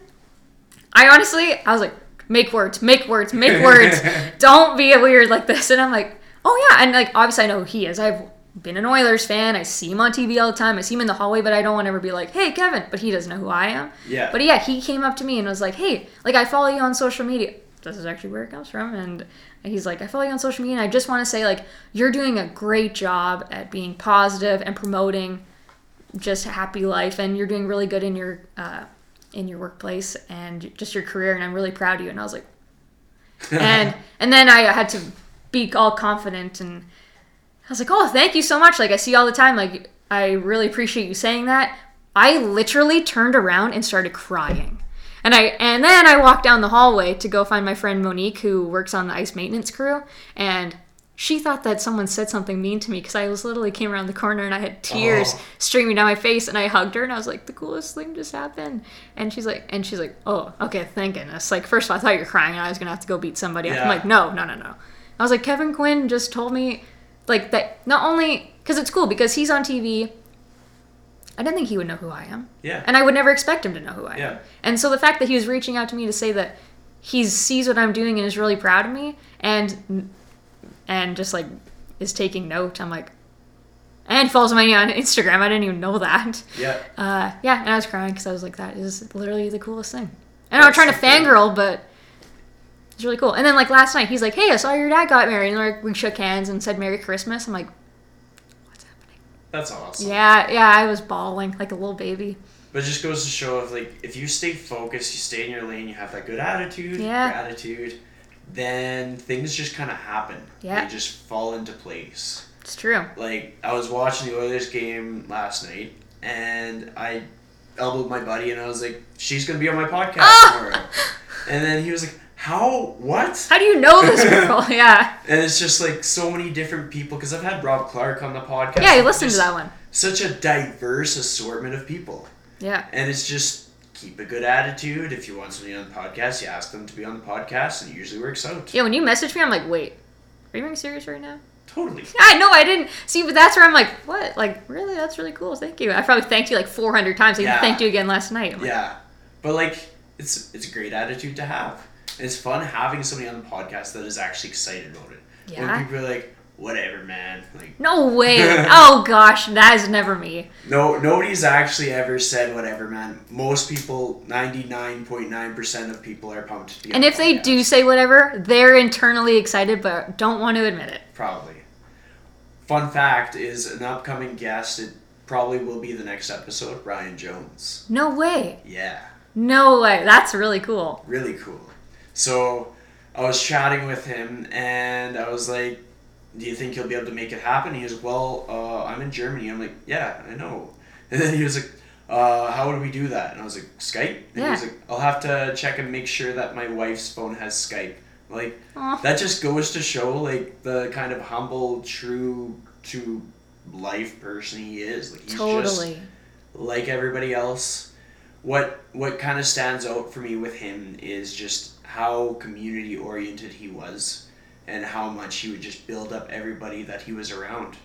I honestly, I was like, "Make words, make words, make words. Don't be weird like this." And I'm like, "Oh yeah," and like obviously I know who he is. I've been an Oilers fan. I see him on TV all the time. I see him in the hallway, but I don't want to ever be like, "Hey, Kevin," but he doesn't know who I am. Yeah. But yeah, he came up to me and was like, "Hey, like I follow you on social media." This is actually where it comes from, and he's like, "I follow you on social media, and I just want to say like you're doing a great job at being positive and promoting just a happy life, and you're doing really good in your uh, in your workplace and just your career, and I'm really proud of you." And I was like, and and then I had to be all confident and I was like, "Oh, thank you so much. Like I see you all the time. Like I really appreciate you saying that." I literally turned around and started crying. And I and then I walked down the hallway to go find my friend Monique who works on the ice maintenance crew. And she thought that someone said something mean to me because I was literally came around the corner and I had tears Oh. streaming down my face and I hugged her and I was like the coolest thing just happened. And she's like and she's like oh okay thank goodness. Like first of all I thought you were crying and I was gonna have to go beat somebody up. I'm Yeah. like no no no no. I was like Kevin Quinn just told me like that not only because it's cool because he's on TV I didn't think he would know who I am Yeah. and I would never expect him to know who I am Yeah. and so the fact that he was reaching out to me to say that he sees what I'm doing and is really proud of me and and just like is taking note. I'm like, and follows me on Instagram. I didn't even know that. yeah. Uh, yeah, and I was crying because I was like, that is literally the coolest thing. And I'm trying to fangirl, but it's really cool. And then like last night, he's like, hey, I saw your dad got married, and like we shook hands and said Merry Christmas. I'm like? That's awesome. Yeah, yeah, I was bawling like a little baby. But it just goes to show if like if you stay focused, you stay in your lane, you have that good attitude, Yeah. gratitude, then things just kind of happen. Yeah. They just fall into place. It's true. Like I was watching the Oilers game last night, and I elbowed my buddy, and I was like, "She's gonna be on my podcast Ah! tomorrow." And then he was like, "How? What?" How do you know this girl? yeah. And it's just like so many different people because I've had Rob Clark on the podcast. Yeah, you listened to that one. Such a diverse assortment of people. Yeah. And it's just keep a good attitude. If you want somebody on the podcast, you ask them to be on the podcast, and it usually works out. Yeah, when you message me, I'm like, wait, are you being serious right now? Totally. I know I didn't see, but that's where I'm like, what? Like, really? That's really cool. Thank you. I probably thanked you like 400 times. I Yeah. thanked you again last night. I'm like, Yeah. But like, it's it's a great attitude to have. It's fun having somebody on the podcast that is actually excited about it. Yeah. When people are like, whatever, man. Like, no way. oh gosh, that is never me. no, nobody's actually ever said whatever, man. Most people, ninety nine point nine percent of people are pumped. To be And if they do say whatever, they're internally excited but don't want to admit it. Probably. Fun fact is an upcoming guest. It probably will be the next episode. Ryan Jones. No way. Yeah, No way. That's really cool. really cool. So I was chatting with him, and I was like, "Do you think you'll be able to make it happen?" He was like, "Well, uh, I'm in Germany." I'm like, "Yeah, I know." And then he was like, uh, "How would we do that?" And I was like, "Skype." And he was like, "I'll have to check and make sure that my wife's phone has Skype." Like Aw. that just goes to show like the kind of humble, true to life person he is. Like he's just Totally. like everybody else. What what kind of stands out for me with him is just how community oriented he was and how much he would just build up everybody that he was around.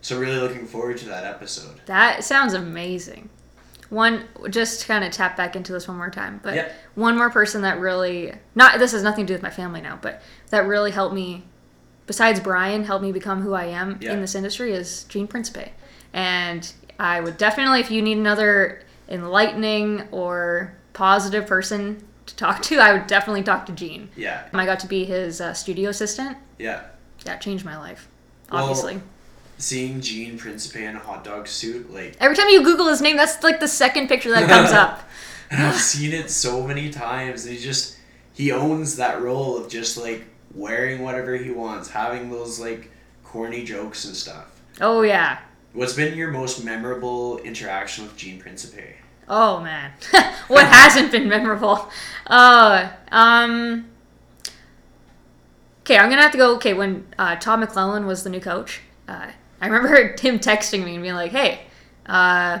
So really looking forward to that episode. That sounds amazing. One, just to kind of tap back into this one more time, but one more person that really not this has nothing to do with my family now, but that really helped me. Besides Brian, helped me become who I am Yeah. in this industry is Gene Principe, and I would definitely, if you need another enlightening or positive person to talk to, I would definitely talk to Gene. Yeah. I got to be his uh, studio assistant. Yeah. Yeah, it changed my life. Well, Obviously. seeing Gene Principe in a hot dog suit, like Every time you Google his name, that's like the second picture that comes up. And I've seen it so many times. He just he owns that role of just like wearing whatever he wants, having those like corny jokes and stuff. Oh yeah. What's been your most memorable interaction with Gene Principe? Oh man, what hasn't been memorable? Oh, um. Okay, I'm gonna have to go. Okay, when uh, Todd McLellan was the new coach, uh, I remember him texting me and being like, "Hey, uh,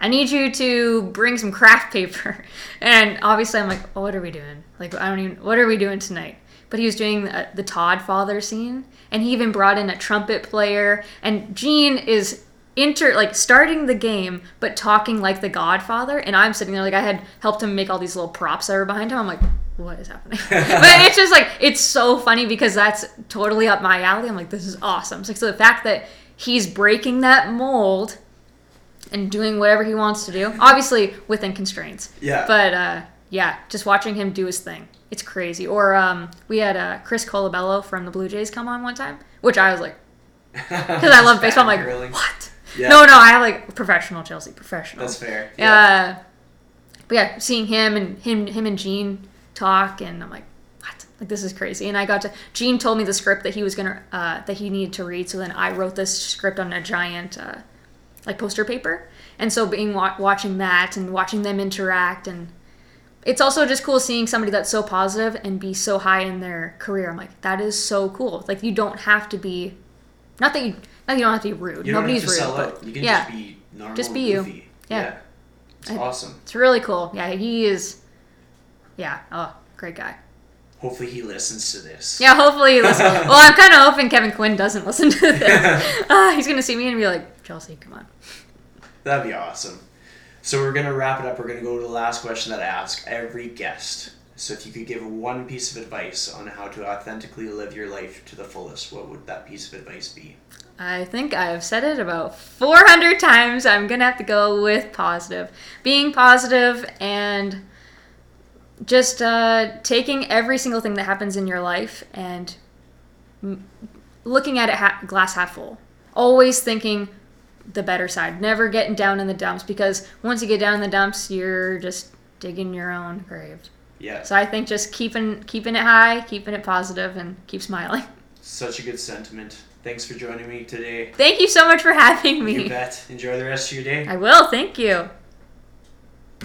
I need you to bring some craft paper." And obviously, I'm like, oh, "What are we doing? Like, I don't even. What are we doing tonight?" But he was doing the, the Todd father scene, and he even brought in a trumpet player. And Gene is inter like starting the game but talking like the godfather and i'm sitting there like i had helped him make all these little props that were behind him i'm like what is happening but it's just like it's so funny because that's totally up my alley i'm like this is awesome so, so the fact that he's breaking that mold and doing whatever he wants to do obviously within constraints Yeah. but uh yeah just watching him do his thing it's crazy or um we had uh chris colabello from the blue jays come on one time which i was like because I love baseball. I'm like, really? what? Yeah. No, no, I have like professional Chelsey, professional. That's fair. Yeah. Uh, but yeah, seeing him and him, him and Gene talk, and I'm like, what? Like this is crazy. And I got to Gene told me the script that he was gonna uh, that he needed to read, so then I wrote this script on a giant uh, like poster paper. And so being wa- watching that and watching them interact and it's also just cool seeing somebody that's so positive and be so high in their career. I'm like, that is so cool. Like you don't have to be, not that you, not you don't have to be rude. You Nobody's rude. sell but out. You can yeah, just be normal. Just be you. goofy. Yeah. It's I- awesome. it's really cool. Yeah, he is. Yeah. Oh, great guy. Hopefully he listens to this. Yeah, hopefully he listens. well, I'm kind of hoping Kevin Quinn doesn't listen to this. uh, he's gonna see me and be like, Chelsey, come on. That'd be awesome. So we're gonna wrap it up. We're gonna go to the last question that I ask every guest. So if you could give one piece of advice on how to authentically live your life to the fullest, what would that piece of advice be? I think I've said it about 400 times. I'm gonna have to go with positive. Being positive and just uh, taking every single thing that happens in your life and m- looking at it ha- glass half full. Always thinking the better side. Never getting down in the dumps because once you get down in the dumps, you're just digging your own grave. Yeah, So I think just keeping keeping it high, keeping it positive, and keep smiling. such a good sentiment. Thanks for joining me today. Thank you so much for having me. You bet. Enjoy the rest of your day. I will. Thank you.